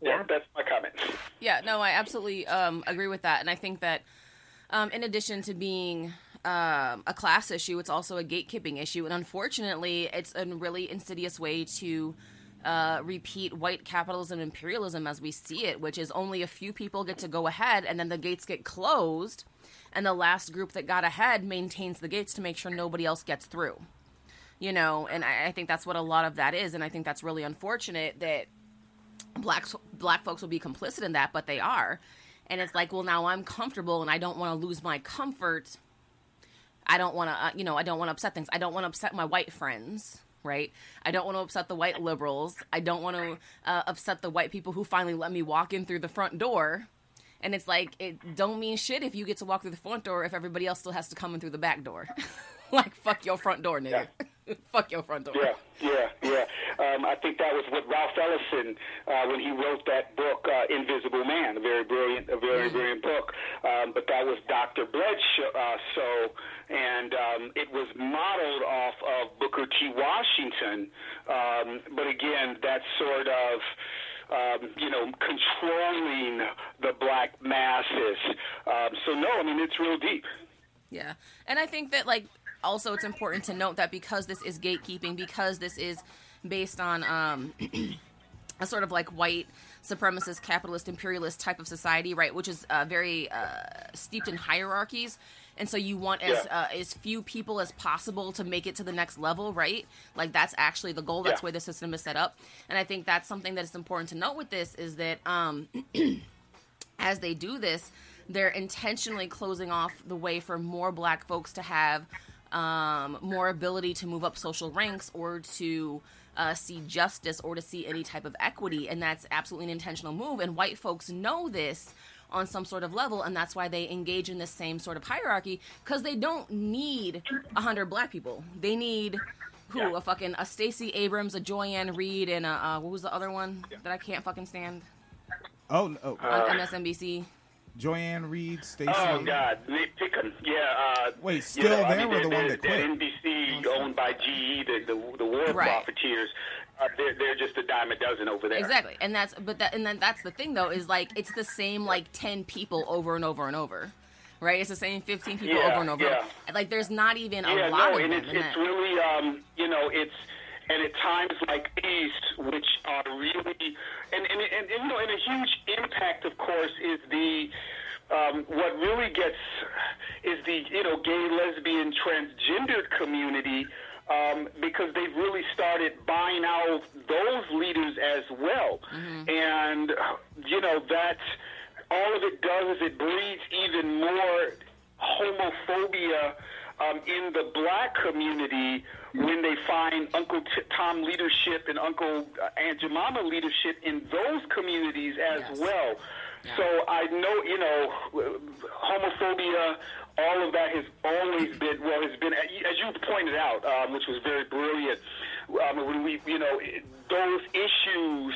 Yeah, that's my comment. Yeah, no, I absolutely um, agree with that, and I think that um, in addition to being um, a class issue, it's also a gatekeeping issue, and unfortunately, it's a really insidious way to uh, repeat white capitalism imperialism as we see it, which is only a few people get to go ahead and then the gates get closed, and the last group that got ahead maintains the gates to make sure nobody else gets through. You know, and I, I think that's what a lot of that is, and I think that's really unfortunate that black black folks will be complicit in that, but they are. And it's like, well, now I'm comfortable, and I don't want to lose my comfort. I don't want to, uh, you know, I don't want to upset things. I don't want to upset my white friends, right? I don't want to upset the white liberals. I don't want to uh, upset the white people who finally let me walk in through the front door. And it's like, it don't mean shit if you get to walk through the front door if everybody else still has to come in through the back door. like, fuck your front door, nigga. fuck your front door. Yeah, yeah, yeah. Um, I think that was what Ralph Ellison, uh, when he wrote that book, uh, Invisible Man, a very brilliant, a very brilliant book. Um, but that was Dr. Bradshaw. Uh, so, and um, it was modeled off of Booker T. Washington. Um, but again, that sort of. Um, you know, controlling the black masses. Um, so no, I mean it's real deep. Yeah. And I think that like also it's important to note that because this is gatekeeping, because this is based on um a sort of like white supremacist capitalist imperialist type of society, right, which is uh, very uh, steeped in hierarchies. And so you want as Yeah. uh, as few people as possible to make it to the next level, right? Like that's actually the goal. That's Yeah. why the system is set up. And I think that's something that is important to note with this is that um, as they do this, they're intentionally closing off the way for more black folks to have um, more ability to move up social ranks or to uh, see justice or to see any type of equity. And that's absolutely an intentional move. And white folks know this on some sort of level. And that's why they engage in this same sort of hierarchy because they don't need 100 black people. They need. Who Yeah. a fucking a Stacey Abrams, a Joy-Ann Reid, and a uh, what was the other one that I can't fucking stand Oh, no. on MSNBC? Joy-Ann Reid, Stacey. Oh God, Nick Pickham. Yeah. Uh, Wait, you still know, I mean, or the that- one that- that quit? that NBC owned by GE, the the, the war Right. profiteers. Uh, they're they're just a dime a dozen over there. Exactly, and that's but that and then that's the thing though is like it's the same like ten people over and over and over, right? It's the same fifteen people Yeah, over and over. yeah. Like there's not even a Yeah, lot no, of and them. it's in it's that. really um, you know it's and at times like these, which are really and and, and, and you know, and a huge impact, of course, is the um, what really gets is the you know gay, lesbian, transgendered community. Um, because they've really started buying out those leaders as well, and you know that all of it does is it breeds even more homophobia um, in the black community when they find Uncle Tom leadership and Uncle uh, Aunt Jemima leadership in those communities as Yes. well. So I know, you know, homophobia, all of that has always been, well, has been, as you pointed out, um, which was very brilliant, um, when we, you know, those issues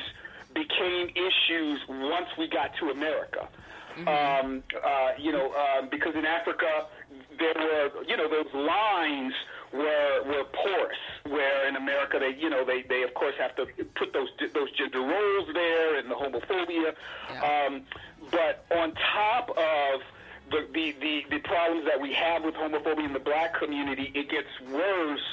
became issues once we got to America. Um, uh, you know, um, because in Africa there were, you know, those lines were were porous. Where in America they, you know, they they of course have to put those those gender roles there and the homophobia. Yeah. Um, but on top of the, the, the, the problems that we have with homophobia in the black community, it gets worse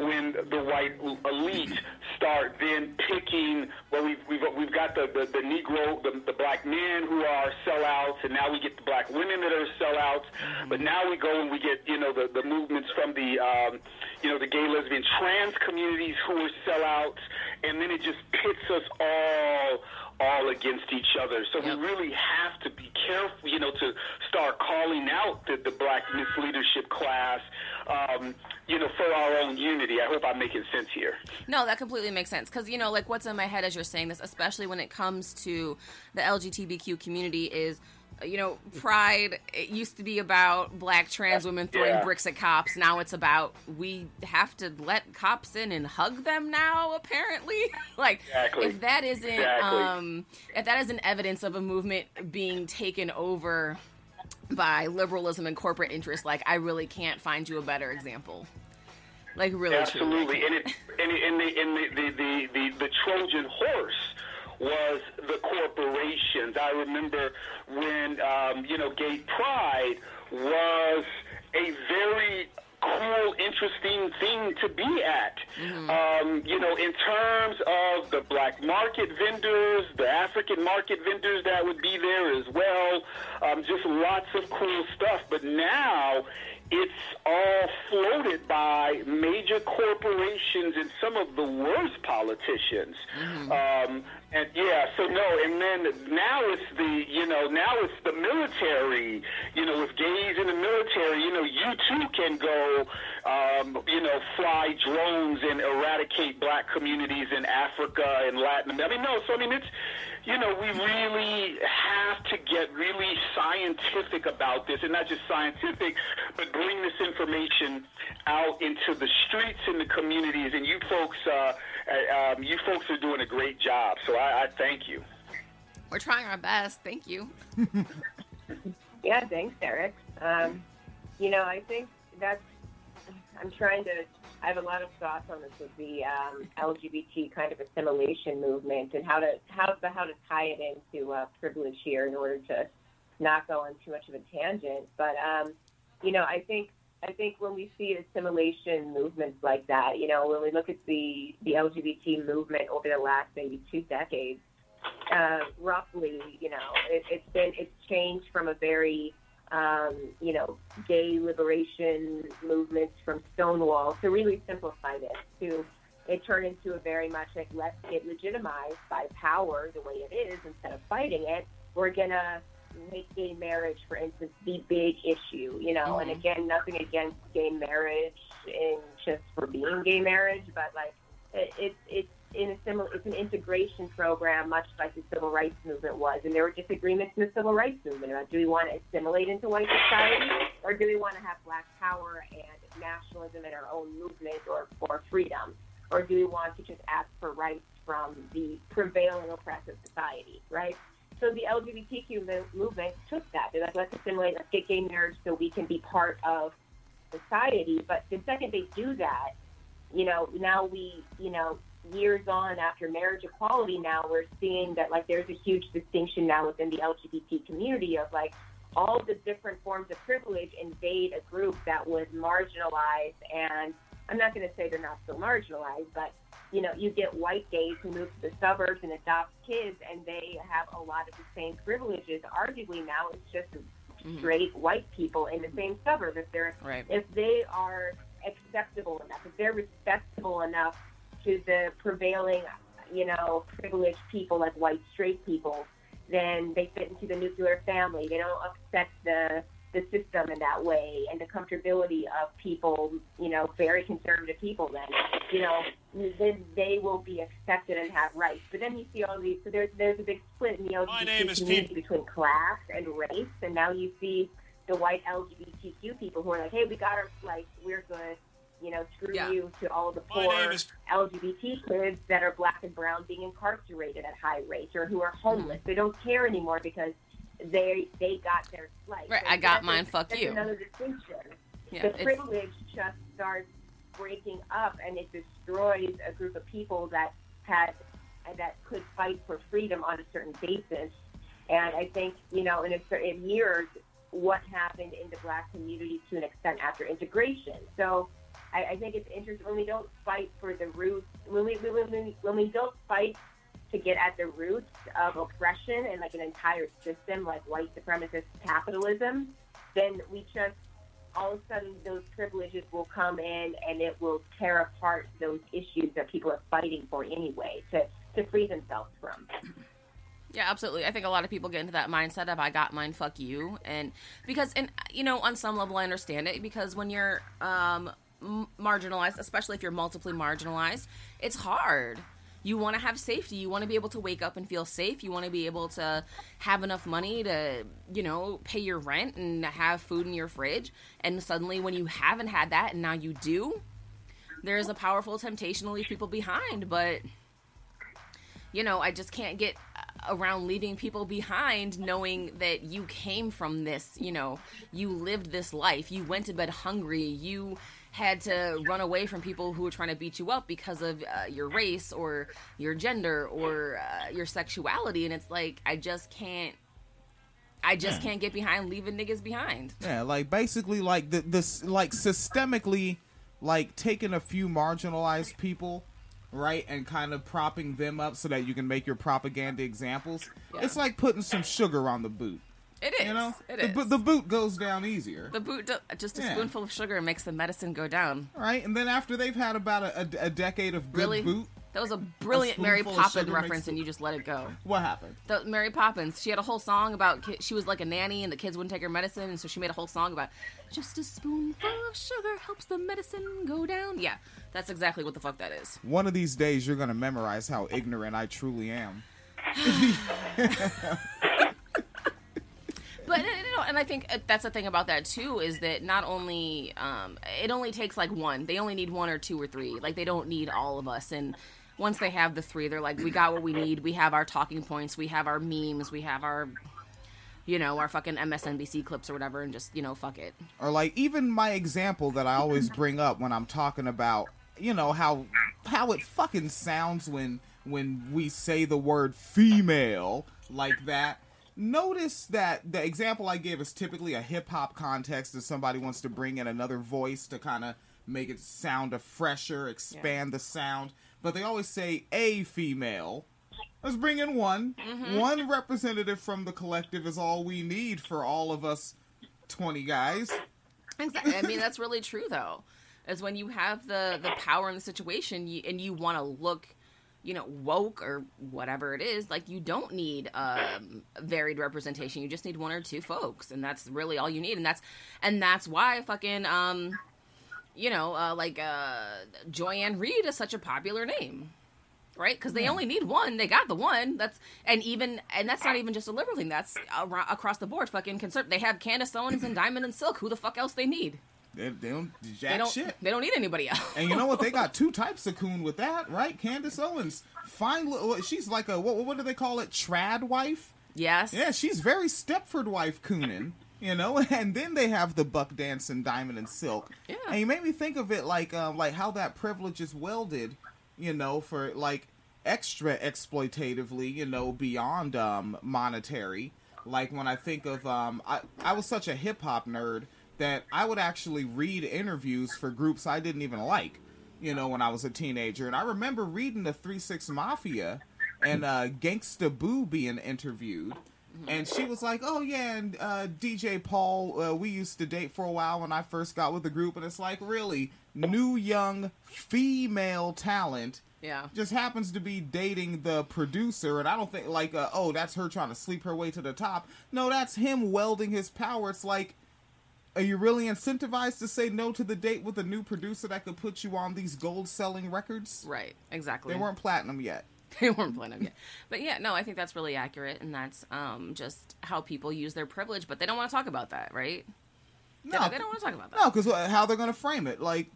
when the white elite start then picking. Well, we've we've, we've got the, the, the Negro, the, the black men who are sellouts, and now we get the black women that are sellouts. But now we go and we get you know the, the movements from the um, you know the gay, lesbian, trans communities who are sellouts, and then it just pits us all all against each other. So Yep. we really have to be careful, you know, to start calling out the, the black misleadership class, um, you know, for our own unity. I hope I'm making sense here. No, that completely makes sense because you know, like what's in my head as you're saying this, especially when it comes to the LGBTQ community, is you know, pride. It used to be about black trans women throwing Yeah. bricks at cops. Now it's about we have to let cops in and hug them now. Apparently, like Exactly. if that isn't Exactly. um, if that isn't evidence of a movement being taken over by liberalism and corporate interests, like I really can't find you a better example. Like really, Absolutely, and it and, and, the, and the, the, the, the, the Trojan horse was the corporations. I remember when um, you know gay pride was a very cool, interesting thing to be at. Um, you know, in terms of the black market vendors, the African market vendors that would be there as well, um, just lots of cool stuff. But now it's all floated by major corporations and some of the worst politicians. Um, and yeah, so no, and then now it's the you know now it's the military. You know, with gays in the military, you know, you too can go, um, you know, fly drones and eradicate black communities in Africa and Latin. America. I mean, no, so I mean it's you know, we really have to get really scientific about this, and not just scientific, but bring this information out into the streets and the communities. And you folks, uh, uh, um, you folks are doing a great job. So I, I thank you. We're trying our best. Thank you. Yeah, thanks, Eric. Um, you know, I think that's. I'm trying to. I have a lot of thoughts on this with the um, LGBT kind of assimilation movement and how to how to how to tie it into uh, privilege here in order to not go on too much of a tangent. But um, you know, I think I think when we see assimilation movements like that, you know, when we look at the the LGBT movement over the last maybe two decades, uh, roughly, you know, it, it's been it's changed from a very um, you know gay liberation movements from Stonewall to really simplify this to it turned into a very much like let's get legitimized by power the way it is instead of fighting it. We're gonna make gay marriage, for instance, the big issue, you know. And again, nothing against gay marriage and just for being gay marriage, but like it, it, it's in a similar, it's an integration program, much like the civil rights movement was. And there were disagreements in the civil rights movement about do we want to assimilate into white society or do we want to have black power and nationalism in our own movement or for freedom? Or do we want to just ask for rights from the prevailing oppressive society, right? So the LGBTQ mo- movement took that. They're like, let's assimilate, let's get gay marriage so we can be part of society. But the second they do that, you know, now we, you know, years on after marriage equality, now we're seeing that like there's a huge distinction now within the LGBT community of like all the different forms of privilege invade a group that was marginalized. And I'm not going to say they're not still marginalized, but you know, you get white gays who move to the suburbs and adopt kids, and they have a lot of the same privileges. Arguably, now it's just mm-hmm. straight white people in the same suburb. If they're Right. if they are acceptable enough, if they're respectable enough to the prevailing, you know, privileged people like white straight people, then they fit into the nuclear family. They don't upset the the system in that way and the comfortability of people, you know, very conservative people then, you know, then they will be accepted and have rights. But then you see all these, so there's, there's a big split in the LGBT community between class and race. And now you see the white LGBTQ people who are like, hey, we got our, like, we're good. You know, screw Yeah. you to all the poor is- LGBT kids that are black and brown being incarcerated at high rates or who are mm-hmm. homeless. They don't care anymore because they they got their slice. Right, So I got that's a- mine, fuck that's you. Another distinction. Yeah, the privilege just starts breaking up, and it destroys a group of people that had that could fight for freedom on a certain basis. And I think you know, in a certain years, what happened in the black community to an extent after integration. So I, I think it's interesting when we don't fight for the roots, when we when we, when we don't fight to get at the roots of oppression and like an entire system like white supremacist capitalism, then we just all of a sudden those privileges will come in and it will tear apart those issues that people are fighting for anyway to, to free themselves from. Yeah, absolutely. I think a lot of people get into that mindset of I got mine, fuck you, and because and you know on some level I understand it because when you're um, marginalized, especially if you're multiply marginalized, it's hard. You want to have safety. You want to be able to wake up and feel safe. You want to be able to have enough money to, you know, pay your rent and have food in your fridge. And suddenly, when you haven't had that and now you do, there's a powerful temptation to leave people behind. But you know, I just can't get around leaving people behind knowing that you came from this, you know, you lived this life, you went to bed hungry, you had to run away from people who were trying to beat you up because of uh, your race or your gender or uh, your sexuality. And it's like, I just can't. I just Yeah. can't get behind leaving niggas behind. Yeah, like basically, like the this like systemically, like taking a few marginalized people, right, and kind of propping them up so that you can make your propaganda examples. Yeah. It's like putting some sugar on the boot. It is. You know, it the, is. the boot goes down easier. The boot, do- just a Yeah. spoonful of sugar makes the medicine go down. right? And then after they've had about a, a, a decade of good Really? boot, That was a brilliant Mary Poppins reference, and you just let it go. what happened? The Mary Poppins, she had a whole song about ki- she was like a nanny, and the kids wouldn't take her medicine, and so she made a whole song about just a spoonful of sugar helps the medicine go down. Yeah, that's exactly what the fuck that is. One of these days, you're gonna memorize how ignorant I truly am. But you know, and I think uh, that's the thing about that too is that not only um, it only takes like one. They only need one or two or three. Like they don't need all of us. And once they have the three, they're like, we got what we need. We have our talking points. We have our memes. We have our, you know, our fucking MSNBC clips or whatever. And just you know, fuck it. or like even my example that I always bring up when I'm talking about you know how how it fucking sounds when when we say the word female like that. Notice that the example I give is typically a hip hop context if somebody wants to bring in another voice to kind of make it sound a fresher, expand the sound. But they always say a female. Let's bring in one. Mm-hmm. One representative from the collective is all we need for all of us 20 guys. Exactly. I mean, that's really true though. Is when you have the the power in the situation you, and you want to look, you know, woke or whatever it is. Like you don't need um, varied representation. You just need one or two folks, and that's really all you need. And that's and that's why fucking um, you know, uh, like uh, Joy-Ann Reid is such a popular name. Right, because they only need one. They got the one. That's and even and that's not even just a liberal thing. That's across the board. Fucking conservative. They have Candace Owens and Diamond and Silk. Who the fuck else they need? They, they don't jack They don't. shit. They don't need anybody else. And you know what? They got two types of coon with that, right? Candace Owens, fine. She's like a what? What do they call it? Trad wife. yes. Yeah, she's very Stepford wife cooning. You know, and then they have the buck dance and diamond and silk. Yeah. And you made me think of it like um like how that privilege is welded, you know, for like extra exploitatively, you know, beyond um monetary. Like when I think of um I I was such a hip hop nerd that I would actually read interviews for groups I didn't even like, you know, when I was a teenager. And I remember reading the 3 6 Mafia and uh Gangsta Boo being interviewed. And she was like, "Oh yeah, and uh, DJ Paul, uh, we used to date for a while when I first got with the group." And it's like, really, new young female talent Yeah. just happens to be dating the producer, and I don't think like, uh, oh, that's her trying to sleep her way to the top. No, that's him welding his power. It's like, are you really incentivized to say no to the date with a new producer that could put you on these gold-selling records? Right. Exactly. They weren't platinum yet. they weren't platinum yet. But yeah, no, I think that's really accurate, and that's um just how people use their privilege, but they don't want to talk about that, right? They No, don't- they don't want to talk about that. No, because how they're going to frame it? Like,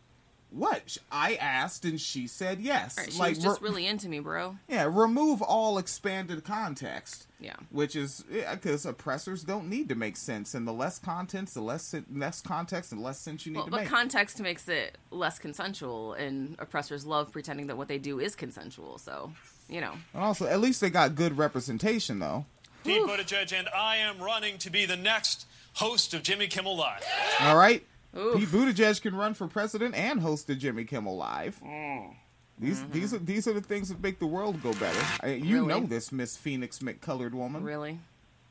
what? I asked and she said yes. Right, she like, was just re- really into me, bro. yeah, remove all expanded context. Yeah. Which is because oppressors don't need to make sense, and the less contents, the less less context, and less sense you need Well, to but make. context makes it less consensual, and oppressors love pretending that what they do is consensual. So, you know, and also, at least they got good representation, though. Pete Buttigieg, and I am running to be the next host of Jimmy Kimmel Live. All right, Oof. Pete Buttigieg can run for president and host the Jimmy Kimmel Live. Mm. These these are these are the things that make the world go better. I, you Really? know this, Miss Phoenix McColored woman. really.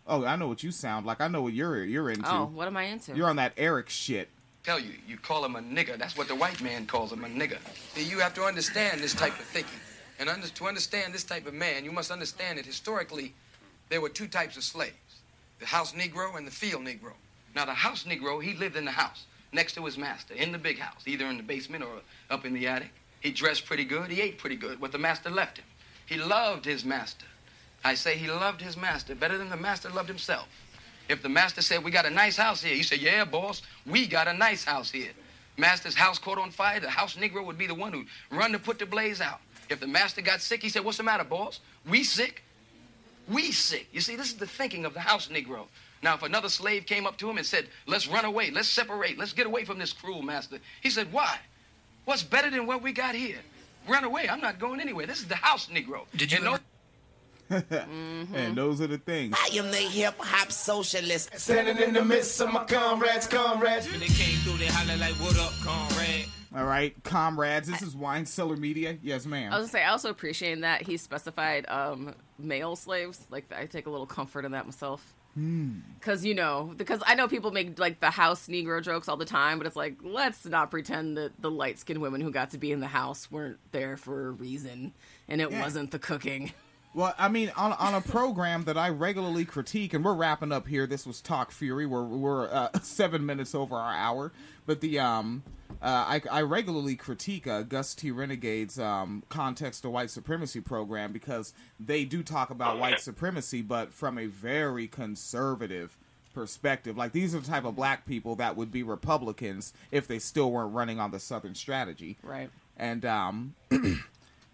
Oh, I know what you sound like. I know what you're you're into. Oh, what am I into? You're on that Eric shit. Tell you, you call him a nigger. That's what the white man calls him, a nigger. See, You have to understand this type of thinking. And under, to understand this type of man, you must understand that historically, there were two types of slaves the house Negro and the field Negro. Now, the house Negro, he lived in the house next to his master, in the big house, either in the basement or up in the attic. He dressed pretty good, he ate pretty good, what the master left him. He loved his master. I say he loved his master better than the master loved himself. If the master said, We got a nice house here, he said, Yeah, boss, we got a nice house here. Master's house caught on fire, the house Negro would be the one who'd run to put the blaze out. If the master got sick, he said, What's the matter, boss? We sick? We sick. You see, this is the thinking of the house Negro. Now, if another slave came up to him and said, Let's run away, let's separate, let's get away from this cruel master, he said, Why? What's better than what we got here? Run away. I'm not going anywhere. This is the house Negro. Did you And no- ever- And those are the things. I am the hip hop socialist. Standing in the midst of my comrades, comrades. When they came through, they holler like, what up, comrade? All right, comrades. This is Wine Cellar Media. Yes, ma'am. I was gonna say I also appreciate that he specified um, male slaves. Like I take a little comfort in that myself. Because you know, because I know people make like the house Negro jokes all the time, but it's like let's not pretend that the light skinned women who got to be in the house weren't there for a reason, and it Yeah. wasn't the cooking. Well, I mean, on on a program that I regularly critique, and we're wrapping up here. This was Talk FURIE. We're we're uh, seven minutes over our hour, but the um, uh, I I regularly critique uh, Gus T Renegade's um context to white supremacy program because they do talk about white supremacy, but from a very conservative perspective. Like these are the type of black people that would be Republicans if they still weren't running on the Southern strategy, Right. and um.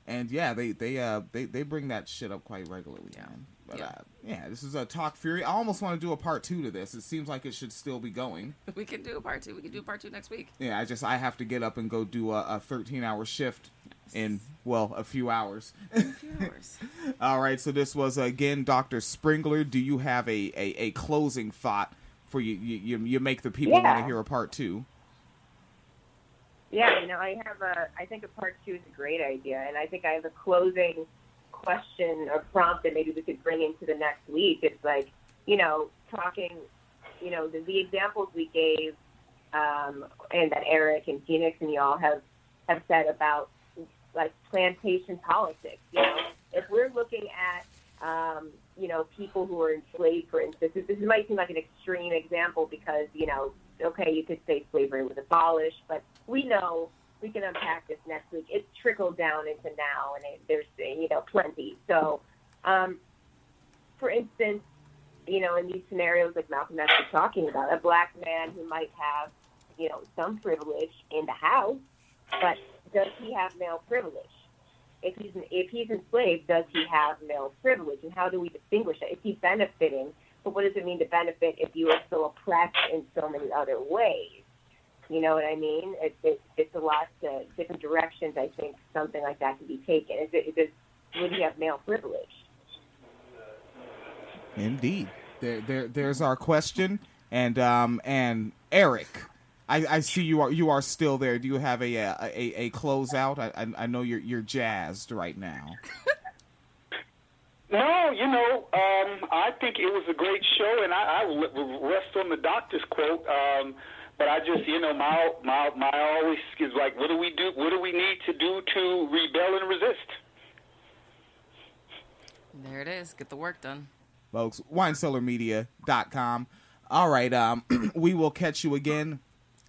And yeah, they they uh they, they bring that shit up quite regularly, man. But Yeah. uh, yeah, this is a talk FURIE. I almost want to do a part two to this. It seems like it should still be going. We can do a part two. We can do a part two next week. Yeah, I just I have to get up and go do a, a thirteen hour shift in well a few hours. A few hours. All right, so this was again Doctor Sprengeler. Do you have a, a, a closing thought for you? You, you, you make the people want to hear a part two. Yeah, you know, I have a. I think a part two is a great idea, and I think I have a closing question or prompt that maybe we could bring into the next week. It's like, you know, talking, you know, the, the examples we gave, um, and that Eric and Phoenix and y'all have have said about like plantation politics. You know, if we're looking at, um, you know, people who are enslaved, for instance, this, this might seem like an extreme example because you know, okay, you could say slavery was abolished, but we know we can unpack this next week. It's trickled down into now, and it, there's you know plenty. So, um, for instance, you know, in these scenarios like Malcolm X was talking about, a black man who might have you know some privilege in the house, but does he have male privilege? If he's if he's enslaved, does he have male privilege, and how do we distinguish that? Is he benefiting? But what does it mean to benefit if you are still oppressed in so many other ways? You know what I mean? It, it, it's a lot of different directions. I think something like that can be taken. Is it, is it would he have male privilege? Indeed. There, there, there's our question, and um, and Eric, I, I see you are you are still there. Do you have a a, a, a closeout? I, I I know you're you're jazzed right now. No, you know, um, I think it was a great show, and I, I will rest on the doctor's quote. Um, but I just, you know, my my my always is like, what do we do? What do we need to do to rebel and resist? There it is. Get the work done. folks. WineCellarMedia.com. All right, um, we will catch you again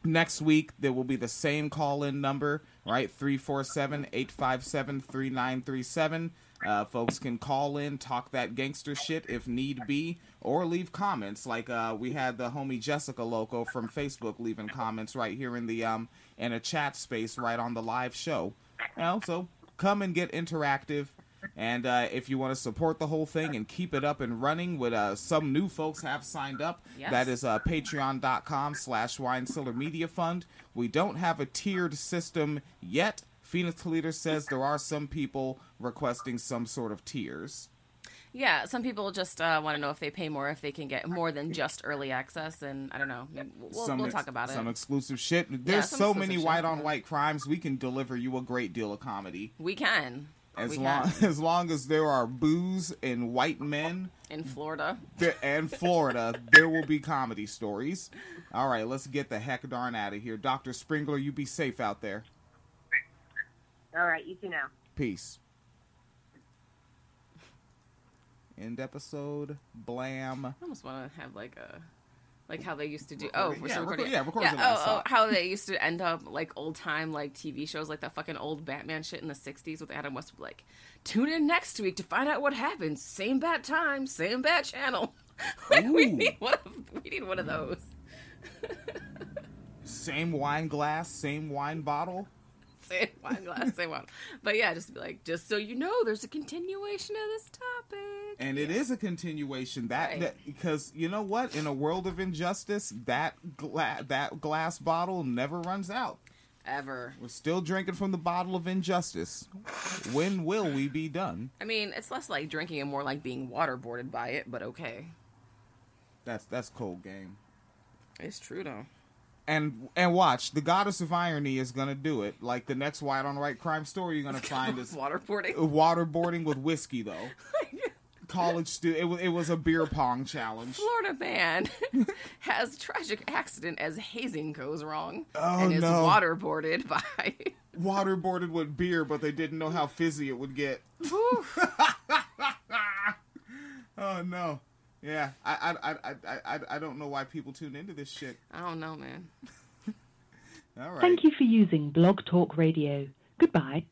next week. There will be the same call in number, right? 347 857 3937. Uh, folks can call in, talk that gangster shit if need be, or leave comments. Like uh, we had the homie Jessica Loco from Facebook leaving comments right here in the um in a chat space right on the live show. You know, so come and get interactive. And uh, if you want to support the whole thing and keep it up and running, with uh, some new folks have signed up. Yes. That is uh, patreon.com slash wine cellar media fund. We don't have a tiered system yet. Phoenix Leader says there are some people requesting some sort of tiers. Yeah, some people just uh, want to know if they pay more, if they can get more than just early access, and I don't know. We'll, some we'll talk about it. Some exclusive shit. There's some so many white on white crimes. We can deliver you a great deal of comedy. we can. As we long can. as long as there are booze and white men in Florida. and Florida, there will be comedy stories. All right, let's get the heck darn out of here. Dr. Sprengeler. you be safe out there. All right, you too now. Peace. End episode. Blam. I almost want to have like a, like how they used to do. Oh, we're Yeah, still record- recording. yeah, recording's yeah. Oh, oh, how they used to end up like old time like TV shows, like that fucking old Batman shit in the '60s with Adam West. Like, tune in next week to find out what happens. Same bad time, same bad channel. like, we need one. Of, we need one of those. Same wine glass, same wine bottle. Wine glass, same one. But yeah, just be like, just so you know, there's a continuation of this topic. And it is a continuation that, Right. that because you know what, in a world of injustice, that gla- that glass bottle never runs out. Ever. We're still drinking from the bottle of injustice. When will we be done? I mean, it's less like drinking and more like being waterboarded by it, but okay. That's that's cold game. It's true though. And and watch, the goddess of irony is gonna do it. Like the next white on white crime story you're gonna find is waterboarding. Uh, waterboarding with whiskey though. College student. It was it was a beer pong challenge. Florida man has tragic accident as hazing goes wrong Oh, and is no. waterboarded by. Waterboarded with beer, but they didn't know how fizzy it would get. oh no. Yeah, I I, I I I I don't know why people tune into this shit. I don't know, man. All right. Thank you for using Blog Talk Radio. Goodbye.